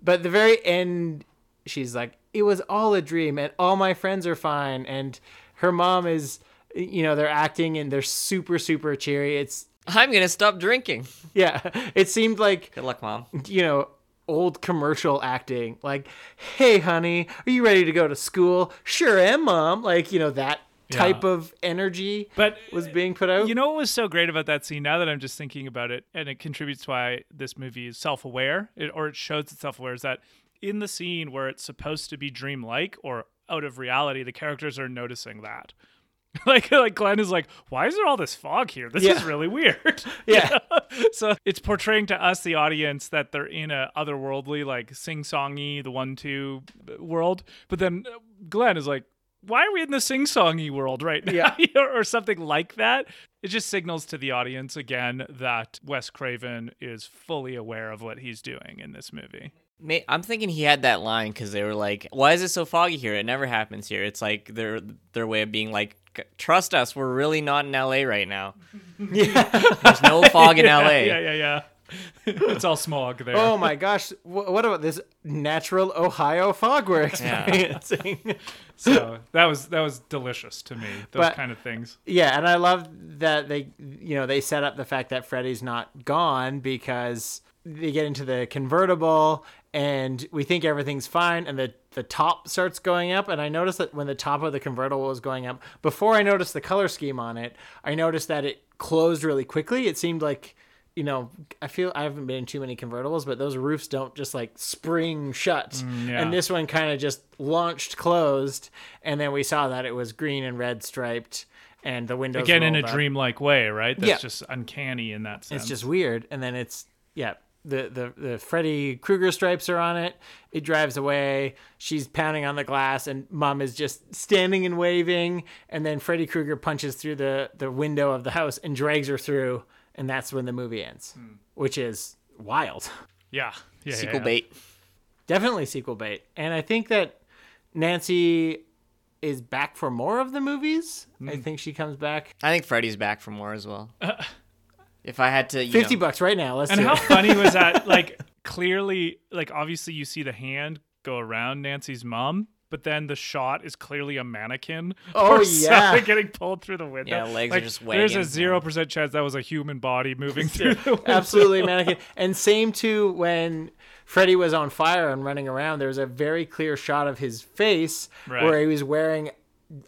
But the very end, she's like, "It was all a dream, and all my friends are fine." And her mom is, you know, they're acting and they're super super cheery. It's I'm gonna stop drinking. yeah. It seemed like Good luck, mom. you know old commercial acting like hey honey are you ready to go to school sure am mom like you know that type Yeah. of energy But was being put out You know what was so great about that scene? Now that I'm just thinking about it, and it contributes to why this movie is self-aware, it, or it shows it's self-aware, is that in the scene where it's supposed to be dreamlike or out of reality, the characters are noticing that. like, like Glenn is like, "Why is there all this fog here? This is really weird." Yeah. so it's portraying to us, the audience, that they're in a otherworldly, like sing-songy, the one-two world. But then uh, Glenn is like, "Why are we in the sing-songy world right now?" Yeah. or something like that. It just signals to the audience again that Wes Craven is fully aware of what he's doing in this movie. May- I'm thinking he had that line because they were like, "Why is it so foggy here? It never happens here." It's like their their way of being like, "Trust us, we're really not in LA right now. yeah, There's no fog in yeah, LA." Yeah, yeah, yeah. it's all smog there. oh my gosh wh- what about this natural ohio fog we're experiencing So that was that was delicious to me. Those But- kind of things. Yeah, and I love that they, you know, they set up the fact that Freddy's not gone because they get into the convertible and we think everything's fine, and the the top starts going up. And I noticed that when the top of the convertible was going up, before I noticed the color scheme on it, I noticed that it closed really quickly. It seemed like. You know, I feel I haven't been in too many convertibles, but those roofs don't just like spring shut. Mm, yeah. And this one kind of just launched closed, and then we saw that it was green and red striped, and the windows Again, in a up. dreamlike way, right? That's Yeah. just uncanny in that sense. It's just weird, and then it's yeah. The, the the Freddy Krueger stripes are on it. It drives away. She's pounding on the glass, and Mom is just standing and waving. And then Freddy Krueger punches through the the window of the house and drags her through, and that's when the movie ends, Hmm. which is wild. yeah, yeah, yeah, Sequel yeah. bait. Definitely sequel bait, and I think that Nancy is back for more of the movies. Hmm. I think she comes back. I think Freddy's back for more as well. if I had to, you Fifty know, bucks right now. Let's And how it. funny was that? Like clearly, like obviously you see the hand go around Nancy's mom, but then the shot is clearly a mannequin. Oh, or yeah. something getting pulled through the window. Yeah, legs are Like, just There's a zero percent chance that was a human body moving through the window. absolutely mannequin. And same too when Freddy was on fire and running around. There was a very clear shot of his face Right. where he was wearing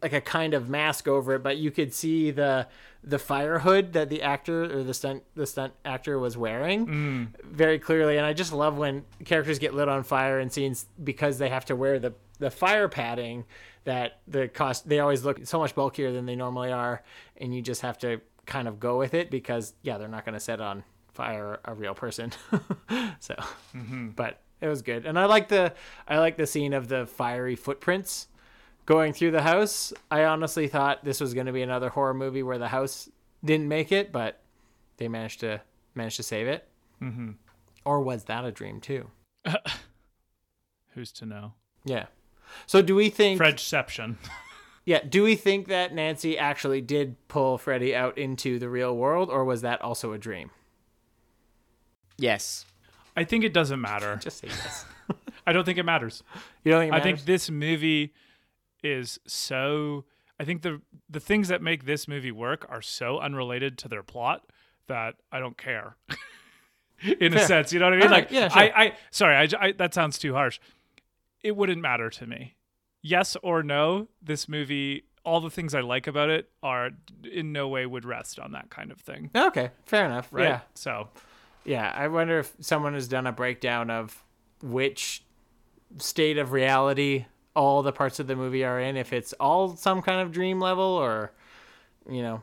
like a kind of mask over it, but you could see the the fire hood that the actor or the stunt the stunt actor was wearing mm. very clearly. And I just love when characters get lit on fire in scenes because they have to wear the the fire padding that the cost they always look so much bulkier than they normally are. And you just have to kind of go with it because yeah they're not going to set on fire a real person. So mm-hmm. but it was good. And i like the i like the scene of the fiery footprints going through the house i honestly thought this was going to be another horror movie where the house didn't make it but they managed to managed to save it mm-hmm. or was that a dream too Who's to know? yeah So do we think Fredception. Yeah, do we think that Nancy actually did pull Freddy out into the real world or was that also a dream? Yes. I think it doesn't matter. Just say yes. I don't think it matters. You don't think it I think this movie is so. I think the the things that make this movie work are so unrelated to their plot that I don't care. In a sense, you know what I mean? All right, Like, yeah, sure. I, I, sorry, I, I, that sounds too harsh. It wouldn't matter to me. Yes or no, this movie, all the things I like about it are in no way would rest on that kind of thing. Oh, okay, fair enough. Right? Yeah. So, Yeah, I wonder if someone has done a breakdown of which state of reality all the parts of the movie are in, if it's all some kind of dream level or you know,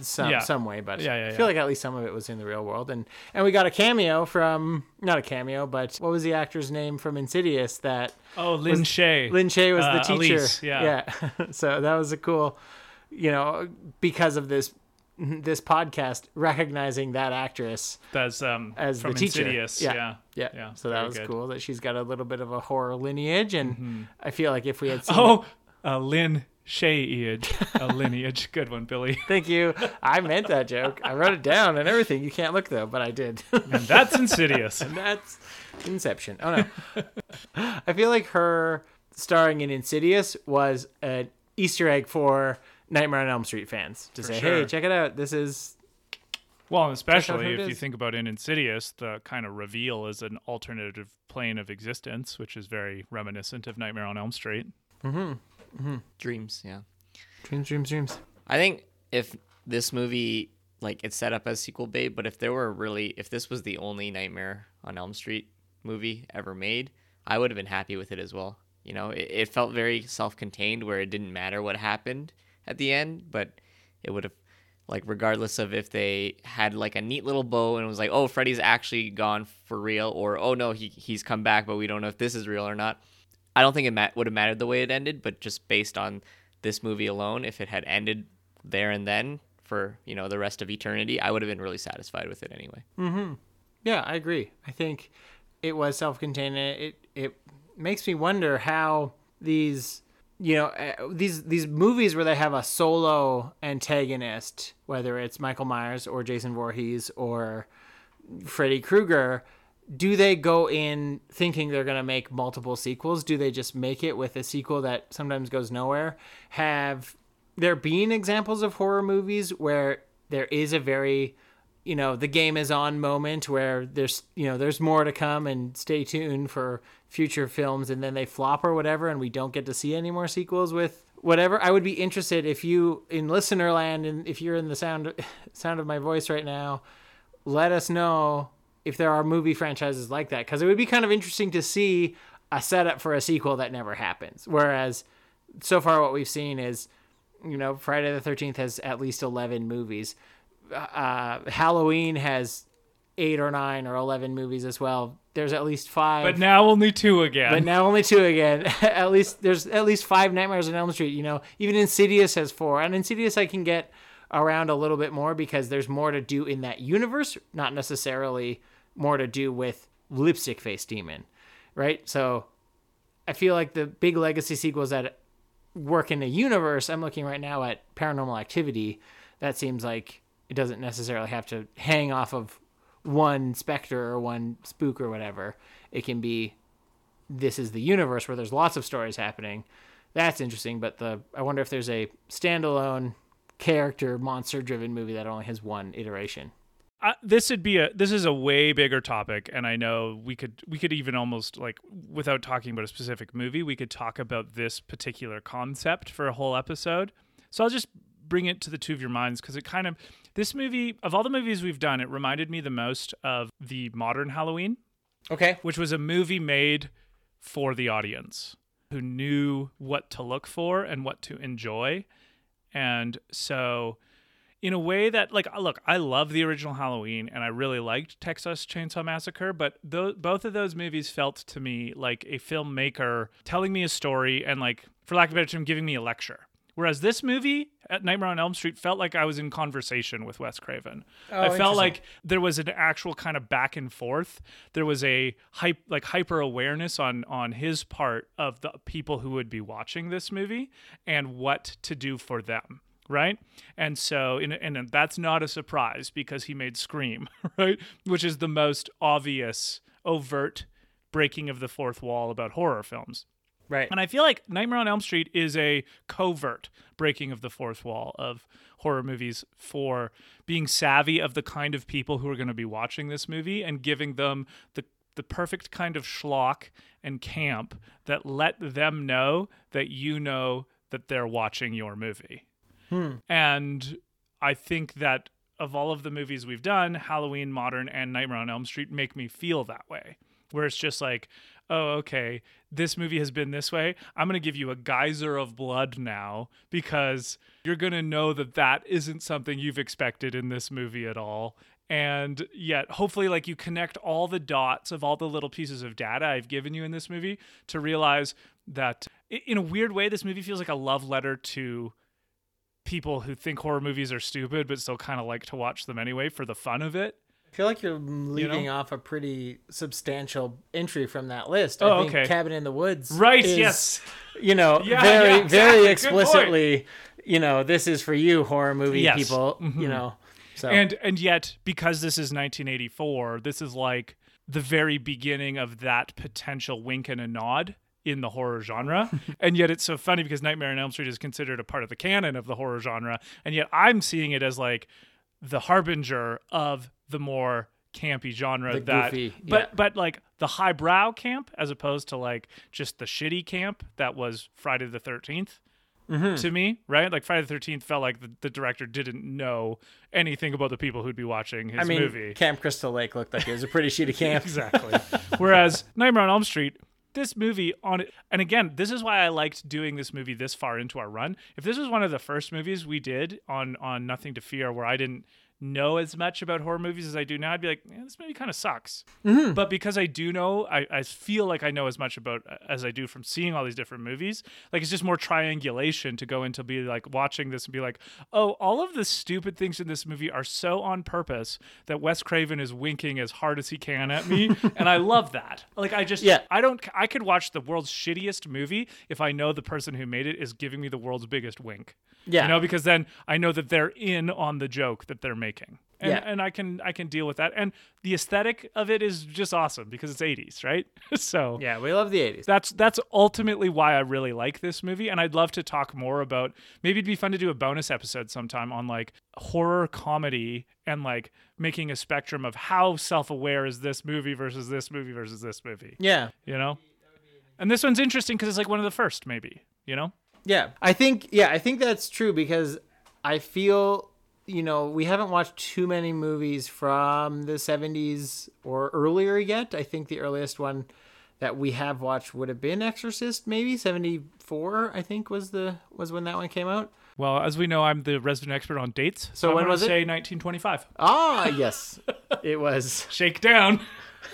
some Yeah. some way, but Yeah, yeah, I feel like at least some of it was in the real world. And and we got a cameo from not a cameo, but what was the actor's name from Insidious that oh, Lin was- Shaye. Lin Shaye was the Uh, teacher. Elise, yeah. yeah. so that was a cool, you know, because of this this podcast recognizing that actress That's um as from the teacher. Insidious. Yeah. Yeah. Yeah. Yeah, So that was good. cool that she's got a little bit of a horror lineage, and I feel like if we had seen Oh, uh, Lin Shay-iage, a lineage. Good one, Billy. Thank you. I meant that joke. I wrote it down and everything. You can't look though, but I did. And that's Insidious. and that's Inception. Oh no. I feel like her starring in Insidious was an Easter egg for Nightmare on Elm Street fans to say, "Hey, check it out. This is Well, and Check out especially who it if you think about in Insidious, the kind of reveal is an alternative plane of existence, which is very reminiscent of Nightmare on Elm Street. Mm-hmm. Mm-hmm. Dreams, yeah. dreams, dreams, dreams." I think if this movie like it's set up as sequel bait, but if there were really if this was the only Nightmare on Elm Street movie ever made, I would have been happy with it as well. You know, it, it felt very self-contained where it didn't matter what happened at the end, but it would have like regardless of if they had like a neat little bow and was like, oh, Freddy's actually gone for real, or oh no, he he's come back, but we don't know if this is real or not. I don't think it would have mattered the way it ended, but just based on this movie alone, if it had ended there and then for you know the rest of eternity, I would have been really satisfied with it anyway. Hmm. Yeah, I agree. I think it was self-contained. It it makes me wonder how these you know uh, these these movies where they have a solo antagonist, whether it's Michael Myers or Jason Voorhees or Freddy Krueger, do they go in thinking they're going to make multiple sequels? Do they just make it with a sequel that sometimes goes nowhere? Have there been examples of horror movies where there is a very you know the game is on moment where there's you know there's more to come and stay tuned for future films and then they flop or whatever and we don't get to see any more sequels with whatever. I would be interested if you in listener land and if you're in the sound sound of my voice right now let us know if there are movie franchises like that because it would be kind of interesting to see a setup for a sequel that never happens. Whereas so far what we've seen is you know friday the 13th has at least 11 movies uh, halloween has eight or nine or 11 movies as well there's at least five But now only two again. but now only two again. at least there's at least five Nightmares on Elm Street. You know, even Insidious has four, and Insidious I can get around a little bit more because there's more to do in that universe, not necessarily more to do with Lipstick Face Demon, right? So I feel like the big legacy sequels that work in the universe. I'm looking right now at Paranormal Activity. That seems like it doesn't necessarily have to hang off of one specter or one spook or whatever. It can be this is the universe where there's lots of stories happening. That's interesting, but the I wonder if there's a standalone character monster driven movie that only has one iteration. uh, this would be a this is a way bigger topic and i know we could we could even almost like without talking about a specific movie we could talk about this particular concept for a whole episode so i'll just bring it to the two of your minds because it kind of this movie of all the movies we've done it reminded me the most of the modern halloween Okay. which was a movie made for the audience who knew what to look for and what to enjoy. And so, in a way that, like, look, I love the original Halloween and I really liked Texas Chainsaw Massacre, but tho- both of those movies felt to me like a filmmaker telling me a story and, like, for lack of a better term, giving me a lecture. Whereas this movie at Nightmare on Elm Street felt like I was in conversation with Wes Craven. Oh, I felt like there was an actual kind of back and forth. There was a hype like hyper awareness on on his part of the people who would be watching this movie and what to do for them. Right. And so, and, and that's not a surprise because he made Scream, right? Which is the most obvious, overt breaking of the fourth wall about horror films. Right. And I feel like Nightmare on Elm Street is a covert breaking of the fourth wall of horror movies for being savvy of the kind of people who are going to be watching this movie and giving them the the perfect kind of schlock and camp that let them know that you know that they're watching your movie. Hmm. And I think that of all of the movies we've done, Halloween, Modern, and Nightmare on Elm Street make me feel that way. Where it's just like, oh, okay, this movie has been this way. I'm going to give you a geyser of blood now because you're going to know that that isn't something you've expected in this movie at all. And yet, hopefully, like you connect all the dots of all the little pieces of data I've given you in this movie to realize that, in a weird way, this movie feels like a love letter to people who think horror movies are stupid but still kind of like to watch them anyway for the fun of it. I feel like you're leaving know? off a pretty substantial entry from that list. Oh, I think okay. Cabin in the Woods. Right, is, yes. You know, Yeah, very, yeah, exactly. very explicitly, you know, this is for you, horror movie Yes. people, Mhm. you know. So And and yet because this is 1984, this is like the very beginning of that potential wink and a nod in the horror genre. and yet it's so funny because Nightmare on Elm Street is considered a part of the canon of the horror genre, and yet I'm seeing it as like the harbinger of the more campy genre The that goofy, but yeah. but like the highbrow camp as opposed to like just the shitty camp that was Friday the 13th Mm-hmm. to me, right? Like Friday the 13th felt like the, the director didn't know anything about the people who'd be watching his I mean, movie. Camp Crystal Lake looked like it was a pretty shitty camp. exactly. Whereas Nightmare on Elm Street, this movie on it, and again, this is why I liked doing this movie this far into our run. If this was one of the first movies we did on on Nothing to Fear, where I didn't know as much about horror movies as I do now, I'd be like, eh, this movie kind of sucks. Mm-hmm. But because I do know, I, I feel like I know as much about as I do from seeing all these different movies. Like it's just more triangulation to go into be like watching this and be like, oh, all of the stupid things in this movie are so on purpose that Wes Craven is winking as hard as he can at me, and I love that. Like I just, Yeah. I don't, I could watch the world's shittiest movie if I know the person who made it is giving me the world's biggest wink. Yeah. you know, because then I know that they're in on the joke that they're making. And, Yeah. and I can I can deal with that. And the aesthetic of it is just awesome because it's 80s, right? so Yeah, we love the 80s. that's that's ultimately why I really like this movie, and I'd love to talk more about. Maybe it'd be fun to do a bonus episode sometime on like horror comedy and like making a spectrum of how self-aware is this movie versus this movie versus this movie. Yeah. You know, and this one's interesting because it's like one of the first, maybe. You know, Yeah, I think yeah, I think that's true because I feel you know we haven't watched too many movies from the 70s or earlier yet. I think the earliest one that we have watched would have been Exorcist, maybe 74. I think was the was when that one came out. well, as we know, I'm the resident expert on dates. So I'm when was it? say 1925. Ah, yes, it was. Shake down.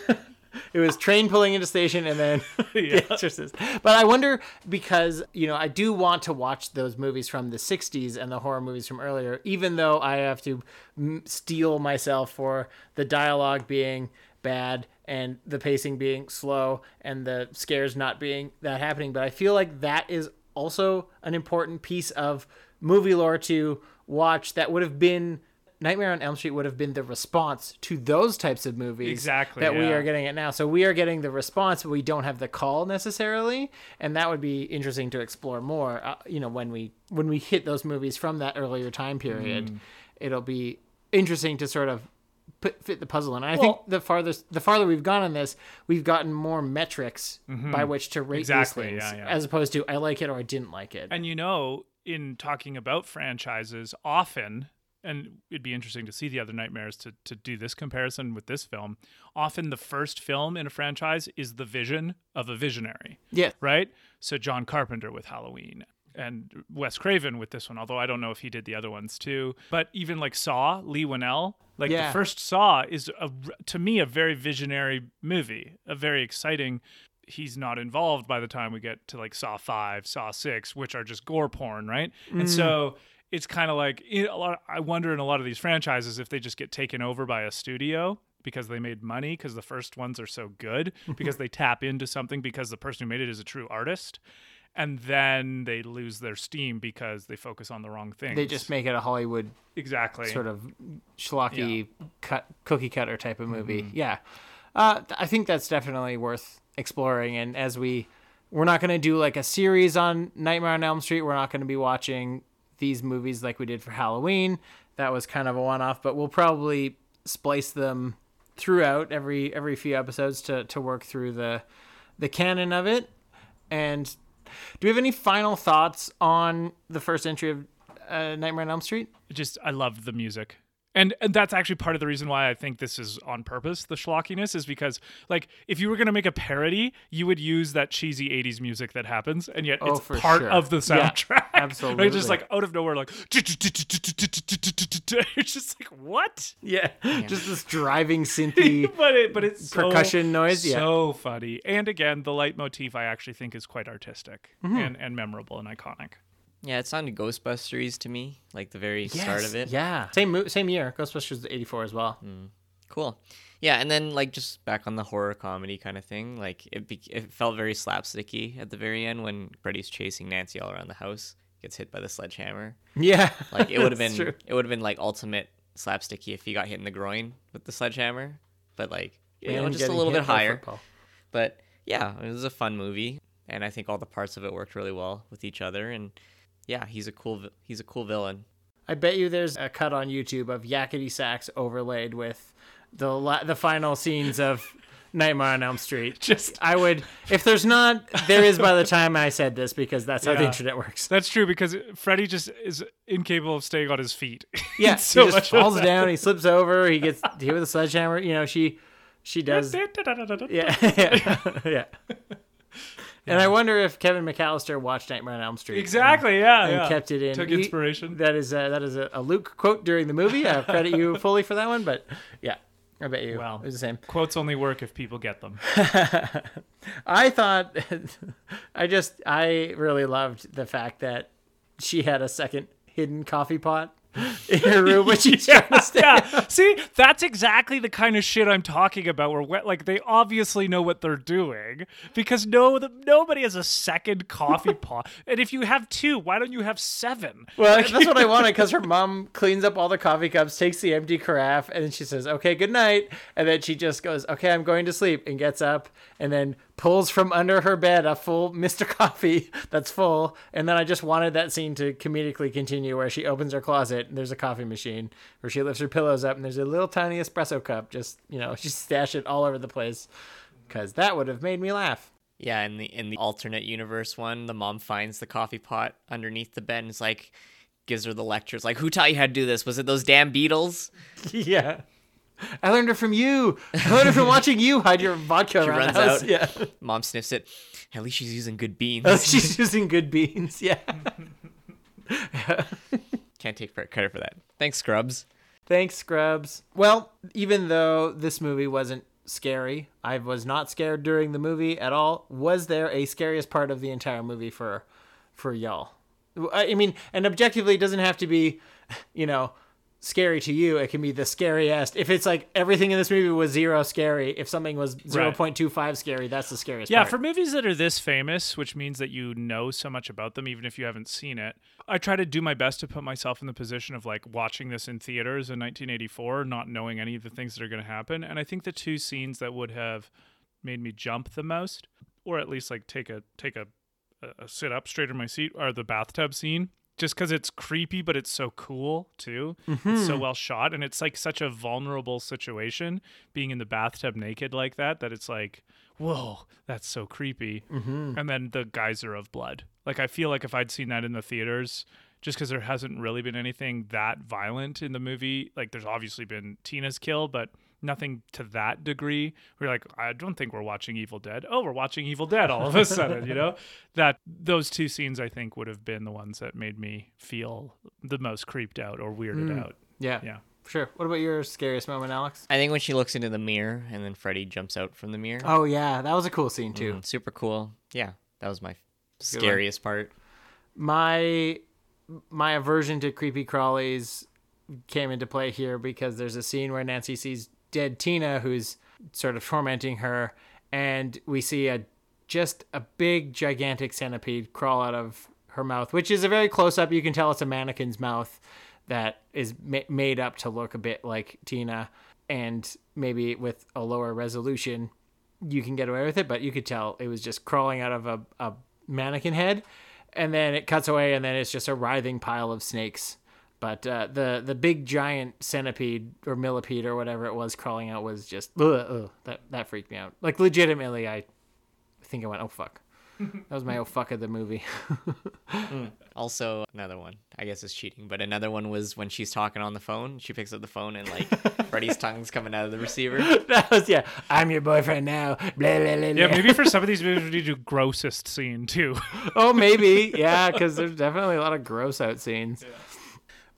It was train pulling into station and then Yeah. The Exorcist. But I wonder because you know I do want to watch those movies from the '60s and the horror movies from earlier, even though I have to steel myself for the dialogue being bad and the pacing being slow and the scares not being that happening. But I feel like that is also an important piece of movie lore to watch that would have been. Nightmare on Elm Street would have been the response to those types of movies Exactly, that we are getting it now. So we are getting the response, but we don't have the call necessarily, and that would be interesting to explore more. Uh, you know, when we when we hit those movies from that earlier time period, Mm. it'll be interesting to sort of put, fit the puzzle in. And I Well- think the farthest the farther we've gone on this, we've gotten more metrics by which to rate Mm-hmm. Exactly, these things, yeah, yeah. as opposed to I like it or I didn't like it. And you know, in talking about franchises, often, and it'd be interesting to see the other nightmares to, to do this comparison with this film. Often, the first film in a franchise is the vision of a visionary, yeah, right? So, John Carpenter with Halloween. And Wes Craven with this one, although I don't know if he did the other ones too. But even like Saw, Leigh Whannell, like Yeah. the first Saw is a, to me a very visionary movie, a very exciting he's not involved by the time we get to like Saw 5, Saw 6, which are just gore porn, right? And Mm. so it's kind of like in a lot I wonder in a lot of these franchises if they just get taken over by a studio because they made money because the first ones are so good because they tap into something because the person who made it is a true artist and then they lose their steam because they focus on the wrong thing. They just make it a Hollywood exactly sort of schlocky cut cookie cutter type of movie. Mm-hmm. Yeah, uh, I think that's definitely worth exploring. And as we, we're not going to do like a series on Nightmare on Elm Street. We're not going to be watching these movies like we did for Halloween. That was kind of a one off, but we'll probably splice them throughout every every few episodes to to work through the the canon of it. And do we have any final thoughts on the first entry of uh, Nightmare on Elm Street? just I love the music. And, and that's actually part of the reason why I think this is on purpose. The schlockiness is because, like, if you were gonna make a parody, you would use that cheesy '80s music that happens, and yet Oh, it's for part sure. of the Yeah, soundtrack. absolutely. Like, just like out of nowhere, like it's just like what? Yeah, just this driving synthy. but it, but it's so- Percussion noise, yeah. so funny. And again, the leitmotif I actually think is quite artistic Mm-hmm. and and memorable and iconic. Yeah, it sounded Ghostbusters to me, like the very start of it. Yeah, same mo- same year. Ghostbusters '84 as well. Mm, cool. Yeah, and then like just back on the horror comedy kind of thing, like it be- it felt very slapsticky at the very end when Freddy's chasing Nancy all around the house, gets hit by the sledgehammer. Yeah, Like it would have been true. it would have been like ultimate slapsticky if he got hit in the groin with the sledgehammer, but like you know just a little bit higher. But yeah, it was a fun movie, and I think all the parts of it worked really well with each other. And yeah, he's a cool he's a cool villain. I bet you there's a cut on YouTube of yakety sax overlaid with the la- the final scenes of Nightmare on Elm Street. Just- I would, if there's not, there is by the time I said this because that's how the internet works. That's true because Freddy just is incapable of staying on his feet. Yeah, so he just falls down, he slips over, he gets hit with a sledgehammer. You know, she she does. Yeah, yeah, yeah. And I wonder if Kevin McAllister watched Nightmare on Elm Street. Exactly. Yeah. and yeah. kept it in. Took He- inspiration. that is a, that is a, a Luke quote during the movie. I credit you fully for that one, but yeah, I bet you. Well. it was the same. Quotes only work if people get them. I thought, I just, I really loved the fact that she had a second hidden coffee pot in her room when she's trying to stay. yeah. See, that's exactly the kind of shit I'm talking about. Where like they obviously know what they're doing because no, the, nobody has a second coffee pot. And if you have two, why don't you have seven? Well, that's what I wanted because her mom cleans up all the coffee cups, takes the empty carafe, and then she says, "Okay, good night." And then she just goes, "Okay, I'm going to sleep," and gets up, and then pulls from under her bed a full Mr. Coffee that's full. And then I just wanted that scene to comedically continue, where she opens her closet and there's a coffee machine, where she lifts her pillows up and there's a little tiny espresso cup. Just you know, she stashed it all over the place because that would have made me laugh. Yeah, in the in the alternate universe one, the mom finds the coffee pot underneath the bed and is like gives her the lectures like who taught you how to do this? Was it those damn beetles? yeah. I learned it from you. I learned it from watching you hide your vodka She around runs out. Yeah. Mom sniffs it. At least she's using good beans. Oh, she's using good beans. Yeah. Can't take credit for that. Thanks, Scrubs. Thanks, Scrubs. Well, even though this movie wasn't scary, I was not scared during the movie at all. Was there a scariest part of the entire movie for for y'all? I I mean, and objectively, it doesn't have to be, you know, scary to you. It can be the scariest. If it's like everything in this movie was zero scary, if something was zero point two five scary, that's the scariest. Yeah, part. for movies that are this famous, which means that you know so much about them, even if you haven't seen it, I try to do my best to put myself in the position of like watching this in theaters in 1984, not knowing any of the things that are going to happen. And I think the two scenes that would have made me jump the most, or at least like take a take a, a a sit up straight in my seat, are the bathtub scene. Just because it's creepy, but it's so cool too. It's so well shot, and it's like such a vulnerable situation being in the bathtub naked like that. That it's like, whoa, that's so creepy. Mm-hmm. And then the geyser of blood. Like I feel like if I'd seen that in the theaters, just because there hasn't really been anything that violent in the movie. Like there's obviously been Tina's kill, but nothing to that degree. We're like, I don't think we're watching Evil Dead. Oh, we're watching Evil Dead all of a sudden, you know? That those two scenes I think would have been the ones that made me feel the most creeped out or weirded out. yeah, Yeah. sure. What about your scariest moment, Alex? I think when she looks into the mirror and then Freddy jumps out from the mirror. Oh yeah, that was a cool scene too. Mm, super cool. Yeah, that was my one. scariest part. My my aversion to creepy crawlies came into play here because there's a scene where Nancy sees dead Tina who's sort of tormenting her and we see a just a big gigantic centipede crawl out of her mouth, which is a very close up. You can tell it's a mannequin's mouth that is ma- made up to look a bit like Tina, and maybe with a lower resolution, you can get away with it. But you could tell it was just crawling out of a, a mannequin head, and then it cuts away, and then it's just a writhing pile of snakes. But uh, the the big giant centipede or millipede or whatever it was crawling out was just ugh, ugh, that that freaked me out. Like legitimately, I think I went, oh fuck. That was my oh fuck of the movie. Also, another one. I guess it's cheating, but another one was when she's talking on the phone. She picks up the phone and like Freddy's tongue's coming out of the receiver. that was yeah. I'm your boyfriend now. Blah, blah, blah, Yeah, maybe for some of these movies we need to do grossest scene too. oh, maybe. Yeah, because there's definitely a lot of gross out scenes.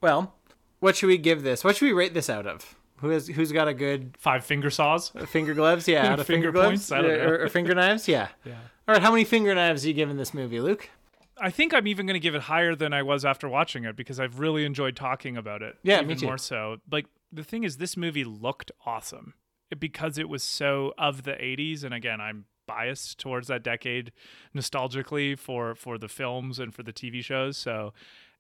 Well, what should we give this? What should we rate this out of? Who has who's got a good Five finger saws. finger gloves? Yeah, out of finger, Finger gloves? I don't know. Or, or finger knives? Yeah. Yeah. All right. How many finger knives are you giving this movie, Luke? I think I'm even going to give it higher than I was after watching it because I've really enjoyed talking about it. Yeah, even me too. more so. Like the thing is, this movie looked awesome because it was so of the '80s, and again, I'm biased towards that decade nostalgically for for the films and for the TV shows. So,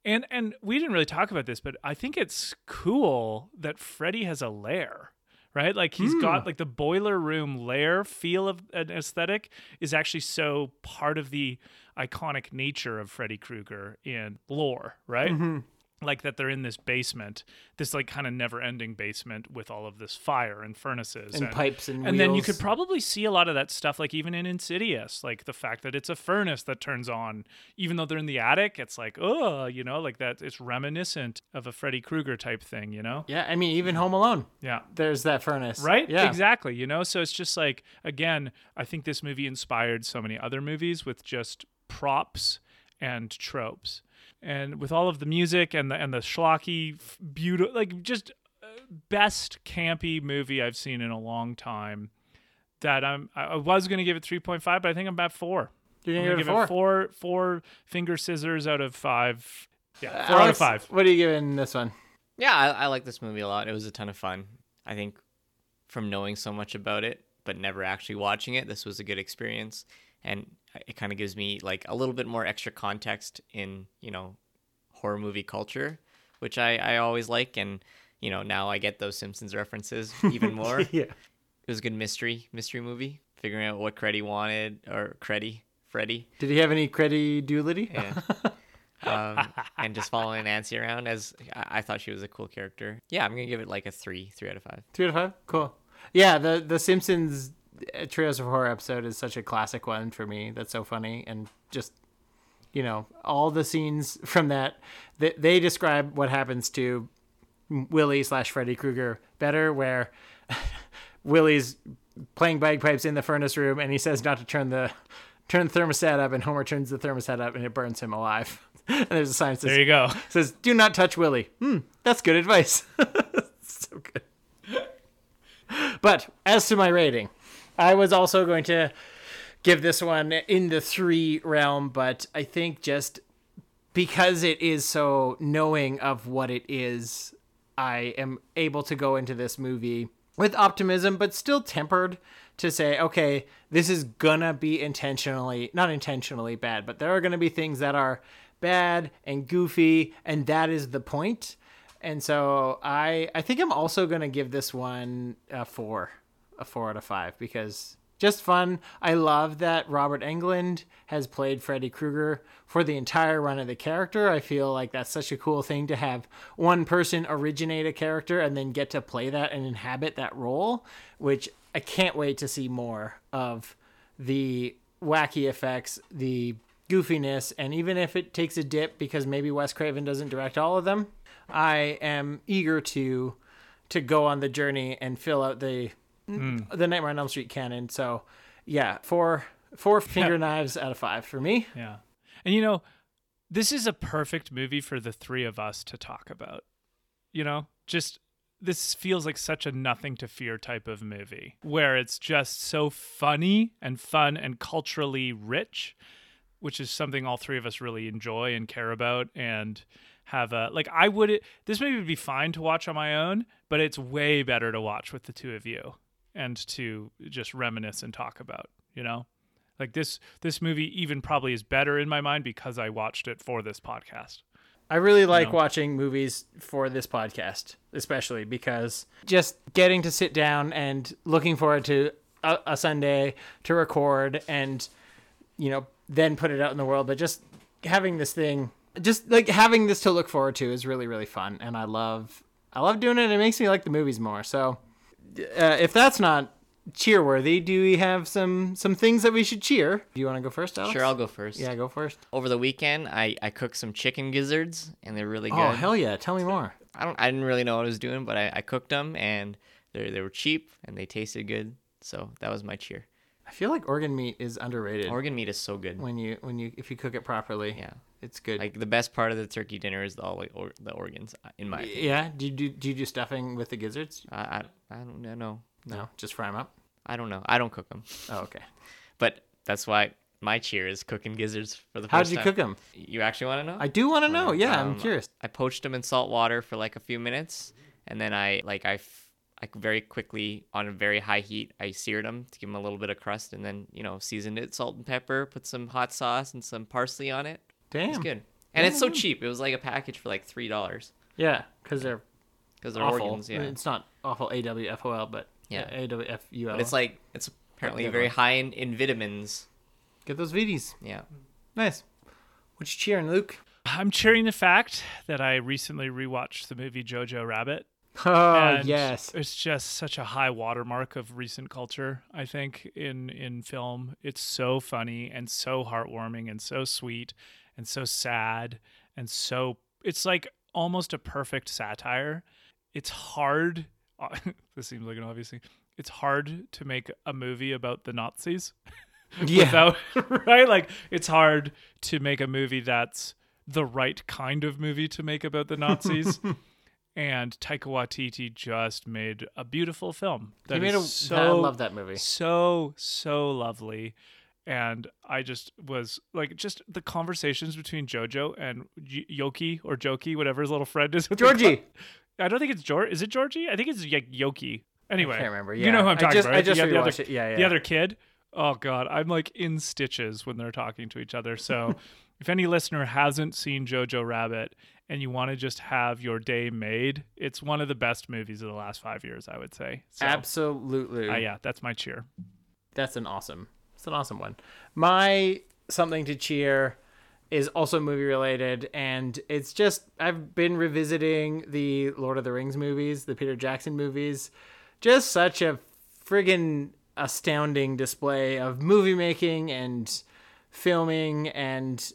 and and we didn't really talk about this, but I think it's cool that Freddy has a lair. Right, like he's got hmm. like the boiler room lair feel of an aesthetic is actually so part of the iconic nature of Freddy Krueger in lore, right? Mm-hmm. Like that they're in this basement, this like kind of never-ending basement with all of this fire and furnaces And pipes and and then you could probably see a lot of that stuff, like even in Insidious, like the fact that it's a furnace that turns on, even though they're in the attic. It's like, oh, you know, like that. It's reminiscent of a Freddy Krueger type thing, you know? Yeah, I mean, even Home Alone, Yeah. there's that furnace. Right? Yeah. Exactly. You know, so it's just like, again, I think this movie inspired so many other movies with just props and tropes. And with all of the music and the and the schlocky, beautiful, like just uh, best campy movie I've seen in a long time. That I'm, I I was gonna give it three point five, but I think I'm at four. You're I'm gonna gonna give it a four. four, four finger scissors out of five. Yeah, four out of five. What are you giving this one? Yeah, I, I like this movie a lot. It was a ton of fun. I think from knowing so much about it, but never actually watching it, this was a good experience. And it kind of gives me like a little bit more extra context in, you know, horror movie culture, which I, I always like. And, you know, now I get those Simpsons references even more. Yeah. It was a good mystery, mystery movie, figuring out what Creddy wanted, or Creddy, Freddy. Did he have any credulity? Yeah. um, and just following Nancy around as I, I thought she was a cool character. Yeah, I'm gonna give it like a three, three out of five. Three out of five. Cool. Yeah, the the Simpsons Treehouse of Horror episode is such a classic one for me. That's so funny and just you know all the scenes from that. They, they describe what happens to Willie slash Freddy Krueger better, where Willie's playing bagpipes in the furnace room and he says not to turn the turn the thermostat up, and Homer turns the thermostat up and it burns him alive. and there's a sign says, There you go. says, "Do not touch Willie." Hmm, that's good advice. so good. But as to my rating, I was also going to give this one in the three realm, but I think just because it is so knowing of what it is, I am able to go into this movie with optimism, but still tempered to say, okay, this is gonna be intentionally, not intentionally bad, but there are gonna be things that are bad and goofy, and that is the point. And so I, I think I'm also gonna give this one a four, a four out of five because just fun. I love that Robert Englund has played Freddy Krueger for the entire run of the character. I feel like that's such a cool thing to have one person originate a character and then get to play that and inhabit that role, which I can't wait to see more of the wacky effects, the goofiness, and even if it takes a dip because maybe Wes Craven doesn't direct all of them, I am eager to to go on the journey and fill out the Hmm. the Nightmare on Elm Street canon. So, yeah, four four finger knives out of five for me. Yeah. And you know, this is a perfect movie for the three of us to talk about. You know, just this feels like such a nothing to fear type of movie where it's just so funny and fun and culturally rich, which is something all three of us really enjoy and care about and have a like I would this movie would be fine to watch on my own, but it's way better to watch with the two of you and to just reminisce and talk about, you know? Like this this movie even probably is better in my mind because I watched it for this podcast. I really like know? watching movies for this podcast, especially because just getting to sit down and looking forward to a, a Sunday to record and, you know, then put it out in the world. But just having this thing, just like having this to look forward to is really, really fun. And I love, I love doing it. It makes me like the movies more. So uh, if that's not cheerworthy, do we have some some things that we should cheer? Do you want to go first, Alex? Sure, I'll go first. Yeah, go first. Over the weekend, I, I cooked some chicken gizzards, and they're really good. Oh hell yeah! Tell me more. I don't. I didn't really know what I was doing, but I, I cooked them, and they they were cheap, and they tasted good. So that was my cheer. I feel like organ meat is underrated. Organ meat is so good. when you when you if you cook it properly. Yeah. It's good. Like the best part of the turkey dinner is all like, or, the organs, uh, in my opinion. yeah. Do you do, do you do stuffing with the gizzards? I, I I don't know. No, No, just fry them up. I don't know. I don't cook them, Oh, okay. but that's why my cheer is cooking gizzards for the How first did you time. cook them? You actually want to know? I do want to know. Yeah, I'm Um, curious. I poached them in salt water for like a few minutes, and then I like I, f- I very quickly on a very high heat I seared them to give them a little bit of crust, and then you know seasoned it salt and pepper, put some hot sauce and some parsley on it. Damn. It's good, and it's so cheap. It was like a package for like three dollars Yeah, because they're because they're awful. organs. Yeah, It's not awful. A W F O L, but Yeah. A W F U L. it's like it's apparently very high in, in vitamins. get those VDs. Yeah. Nice. What you cheering, Luke? I'm cheering the fact that I recently rewatched the movie Jojo Rabbit. Oh and yes. it's just such a high watermark of recent culture. I think in in film, it's so funny and so heartwarming and so sweet and so sad and so it's like almost a perfect satire. It's hard. this seems like an obvious thing. It's hard to make a movie about the Nazis Yeah. without right like it's hard to make a movie that's the right kind of movie to make about the Nazis and Taika Waititi just made a beautiful film that he made is a. so I love that movie. so so lovely and I just was like just the conversations between Jojo and Y- Yoki or Joki whatever his little friend is Georgie. I don't think it's George is it Georgie I think it's like Yoki anyway I can't remember. you know who I'm I talking just- about I just the, the other, it. Yeah, the other kid oh god I'm like in stitches when they're talking to each other so if any listener hasn't seen Jojo Rabbit and you want to just have your day made it's one of the best movies of the last five years I would say so Absolutely. uh, yeah that's my cheer That's an awesome. It's an awesome one. My something to cheer is also movie related, and it's just I've been revisiting the Lord of the Rings movies, the Peter Jackson movies. Just such a friggin' astounding display of movie making and filming and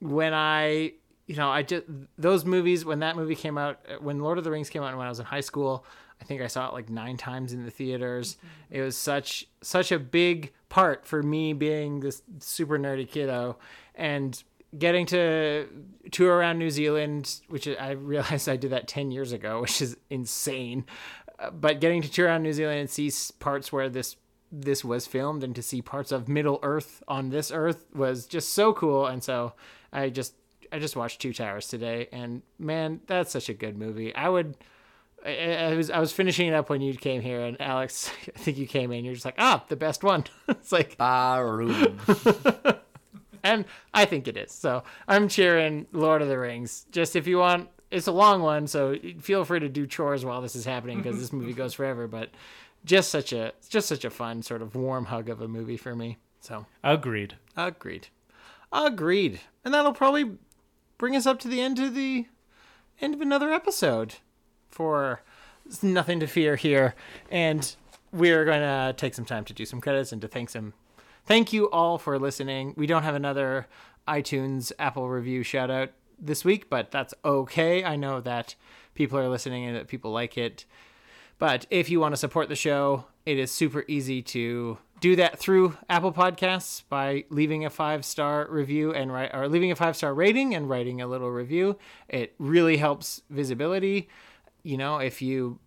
when I, you know, I just those movies when that movie came out, when Lord of the Rings came out when I was in high school, I think I saw it like nine times in the theaters. It was such such a big part for me being this super nerdy kiddo, and getting to tour around New Zealand, which I realized I did that ten years ago, which is insane. But getting to tour around New Zealand and see parts where this this was filmed and to see parts of Middle Earth on this Earth was just so cool. And so I just I just watched Two Towers today, and man, that's such a good movie. I would. I, I was I was finishing it up when you came here, and Alex, I think you came in. You're just like, ah, the best one. it's like, Baroom. and I think it is. So I'm cheering Lord of the Rings. Just if you want, it's a long one, so feel free to do chores while this is happening because this movie goes forever. But just such a just such a fun sort of warm hug of a movie for me. So agreed agreed, agreed, and that'll probably bring us up to the end of the end of another episode for nothing to fear here and we're going to take some time to do some credits and to thank some thank you all for listening we don't have another itunes apple review shout out this week but that's okay i know that people are listening and that people like it but if you want to support the show, it is super easy to do that through Apple Podcasts by leaving a five star review and write or leaving a five star rating and writing a little review. It really helps visibility. You know, if you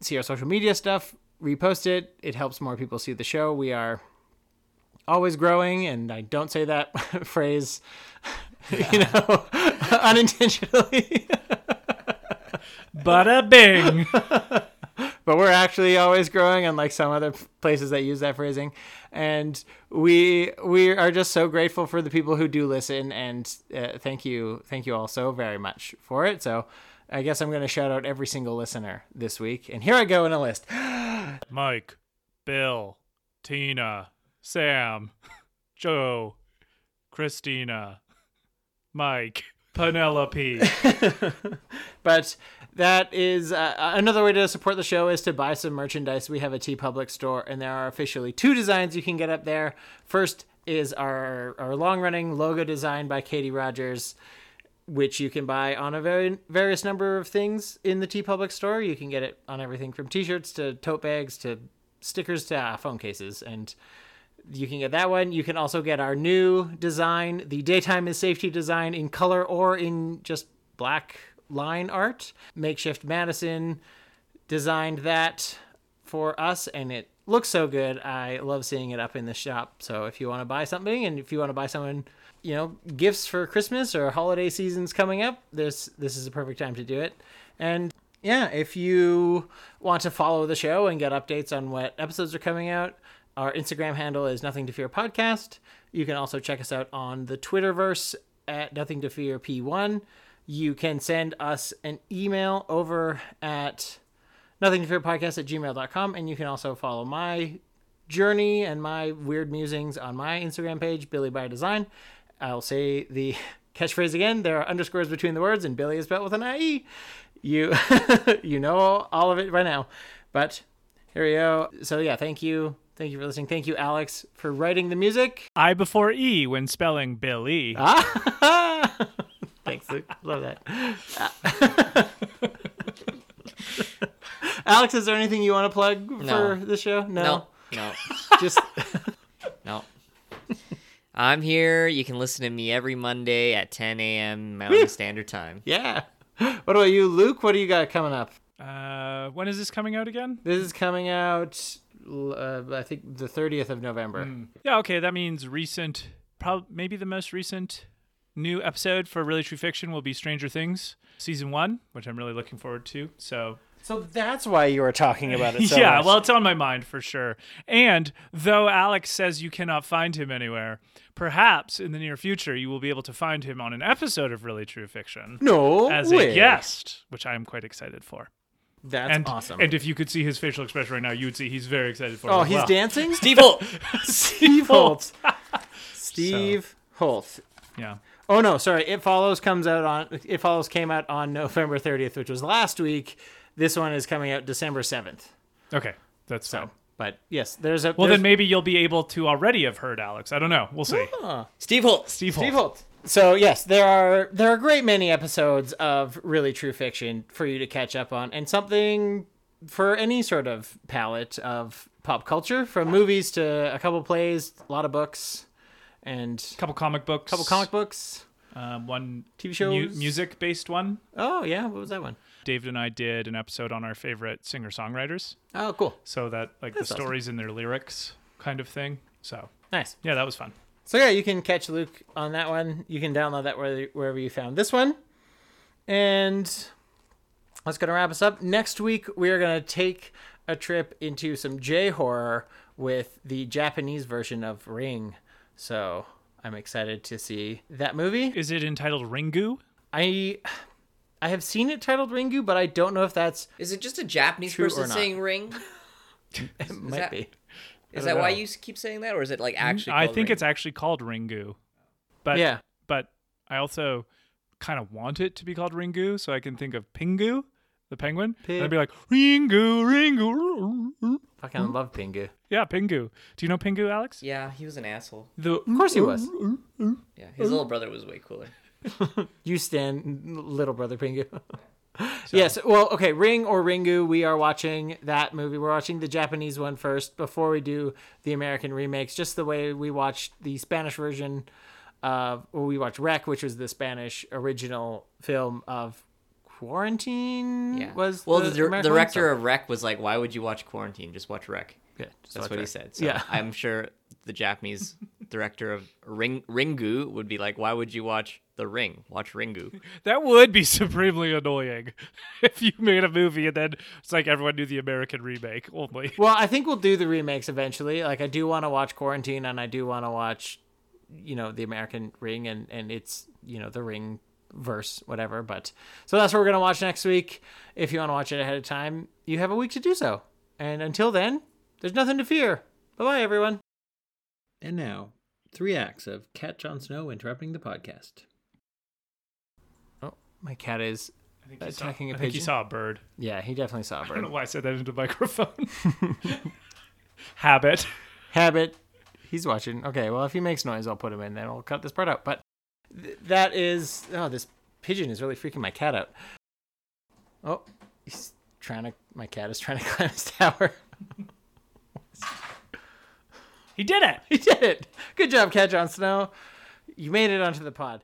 see our social media stuff, repost it. It helps more people see the show. We are always growing, and I don't say that phrase, you know, unintentionally. Bada bing. but we're actually always growing unlike some other places that use that phrasing and we we are just so grateful for the people who do listen and uh, thank you thank you all so very much for it so i guess i'm going to shout out every single listener this week and here i go in a list Mike, Bill, Tina, Sam, Joe, Christina, Mike, Penelope. but that is uh, another way to support the show is to buy some merchandise. We have a TeePublic store, and there are officially two designs you can get up there. First is our our long running logo design by Katie Rogers, which you can buy on a very various number of things in the TeePublic store. You can get it on everything from T-shirts to tote bags to stickers to uh, phone cases, and you can get that one. You can also get our new design, the daytime is safety design in color or in just black line art. Makeshift Madison designed that for us, and it looks so good. I love seeing it up in the shop. So if you want to buy something, and if you want to buy someone, you know, gifts for Christmas or holiday seasons coming up, this this is a perfect time to do it. And yeah, if you want to follow the show and get updates on what episodes are coming out, our Instagram handle is Nothing to Fear Podcast. You can also check us out on the Twitterverse at Nothing to Fear P1 you can send us an email over at nothing to fear podcast at gmail.com and you can also follow my journey and my weird musings on my instagram page billy by design i'll say the catchphrase again there are underscores between the words and billy is spelled with an ie you you know all of it by now but here we go so yeah thank you Thank you for listening. Thank you, Alex, for writing the music. I before E when spelling Billy. Ah! Thanks. Love that. Alex, is there anything you want to plug for No. the show? No. No, no, Just no. I'm here. You can listen to me every Monday at 10 a.m. Mountain Standard Time. yeah. What about you, Luke? What do you got coming up? Uh, when is this coming out again? This is coming out uh, I think the 30th of November. Yeah, okay, that means recent, probably maybe the most recent new episode for Really True Fiction will be Stranger Things season one, which I'm really looking forward to. So So that's why you were talking about it so yeah, much. well, it's on my mind for sure. And though Alex says you cannot find him anywhere, perhaps in the near future you will be able to find him on an episode of Really True Fiction no as way. a guest, which I am quite excited for. That's and, awesome. And if you could see his facial expression right now, you would see he's very excited for it. oh, as he's well. dancing? Steve Holt. Steve Holt. Steve Holt. Yeah. Oh no, sorry. It follows comes out on It follows came out on November 30th, which was last week. This one is coming out December 7th. Okay, that's So, fine. but yes, there's a Well, there's- then maybe you'll be able to already have heard Alex. I don't know. We'll see. Steve Holt. Steve, Holt. Steve Holt. Holt. So yes, there are there are a great many episodes of really true fiction for you to catch up on, and something for any sort of palette of pop culture, from movies to a couple plays, a lot of books, and A couple comic books. a couple comic books. Um, one TV shows? music based one. Oh yeah, what was that one? David and I did an episode on our favorite singer songwriters. Oh cool, So that like That's the awesome. stories in their lyrics kind of thing. So nice. yeah, that was fun. So yeah, you can catch Luke on that one. You can download that wherever you found this one. And that's gonna wrap us up. Next week we are gonna take a trip into some J horror with the Japanese version of Ring. So I'm excited to see that movie. Is it entitled Ringu? I I have seen it titled Ringu, but I don't know if that's Is it just a Japanese True or person not? saying ring? it might that- be. Is don't that why know. you keep saying that, or is it like actually? I called think ring? it's actually called Ringu. But Yeah. but I also kind of want it to be called Ringu so I can think of Pingu, the penguin. And I'd be like, Ringu, Ringu. Fucking love Pingu. Yeah, Pingu. Do you know Pingu, Alex? Yeah, he was an asshole. The Of course he was. Yeah, his little brother was way cooler. You stand little brother Pingu. Yes. Well, okay. Ring or Ringu. We are watching that movie. We're watching the Japanese one first before we do the American remakes. Just the way we watched the Spanish version of, well, we watched Rec, which was the Spanish original film of Quarantine Yeah. was well, the, the, American director one, of Rec was like, "Why would you watch Quarantine? Just watch Rec." so- yeah, That's what he said. So yeah, I'm sure the Japanese director of Ring Ringu would be like, "Why would you watch The Ring? Watch Ringu." That would be supremely annoying if you made a movie and then it's like everyone knew the American remake only. Well, I think we'll do the remakes eventually. Like I do want to watch Quarantine and I do want to watch you know, the American Ring and and it's, you know, the Ring verse whatever, but so that's what we're going to watch next week. If you want to watch it ahead of time, you have a week to do so. And until then, there's nothing to fear. Bye-bye everyone. And now, 3 acts of Cat Jon Snow interrupting the podcast. Oh, my cat is I think, he saw, attacking a I think he saw a bird. Yeah, he definitely saw a I don't know bird. why I said that into the microphone. Habit. Habit. He's watching. Okay, well, if he makes noise, I'll put him in. Then I'll cut this part out. But th- that is. Oh, this pigeon is really freaking my cat out. Oh, he's trying to. My cat is trying to climb his tower. He did it. he did it. Good job, Cat Jon Snow. You made it onto the pod.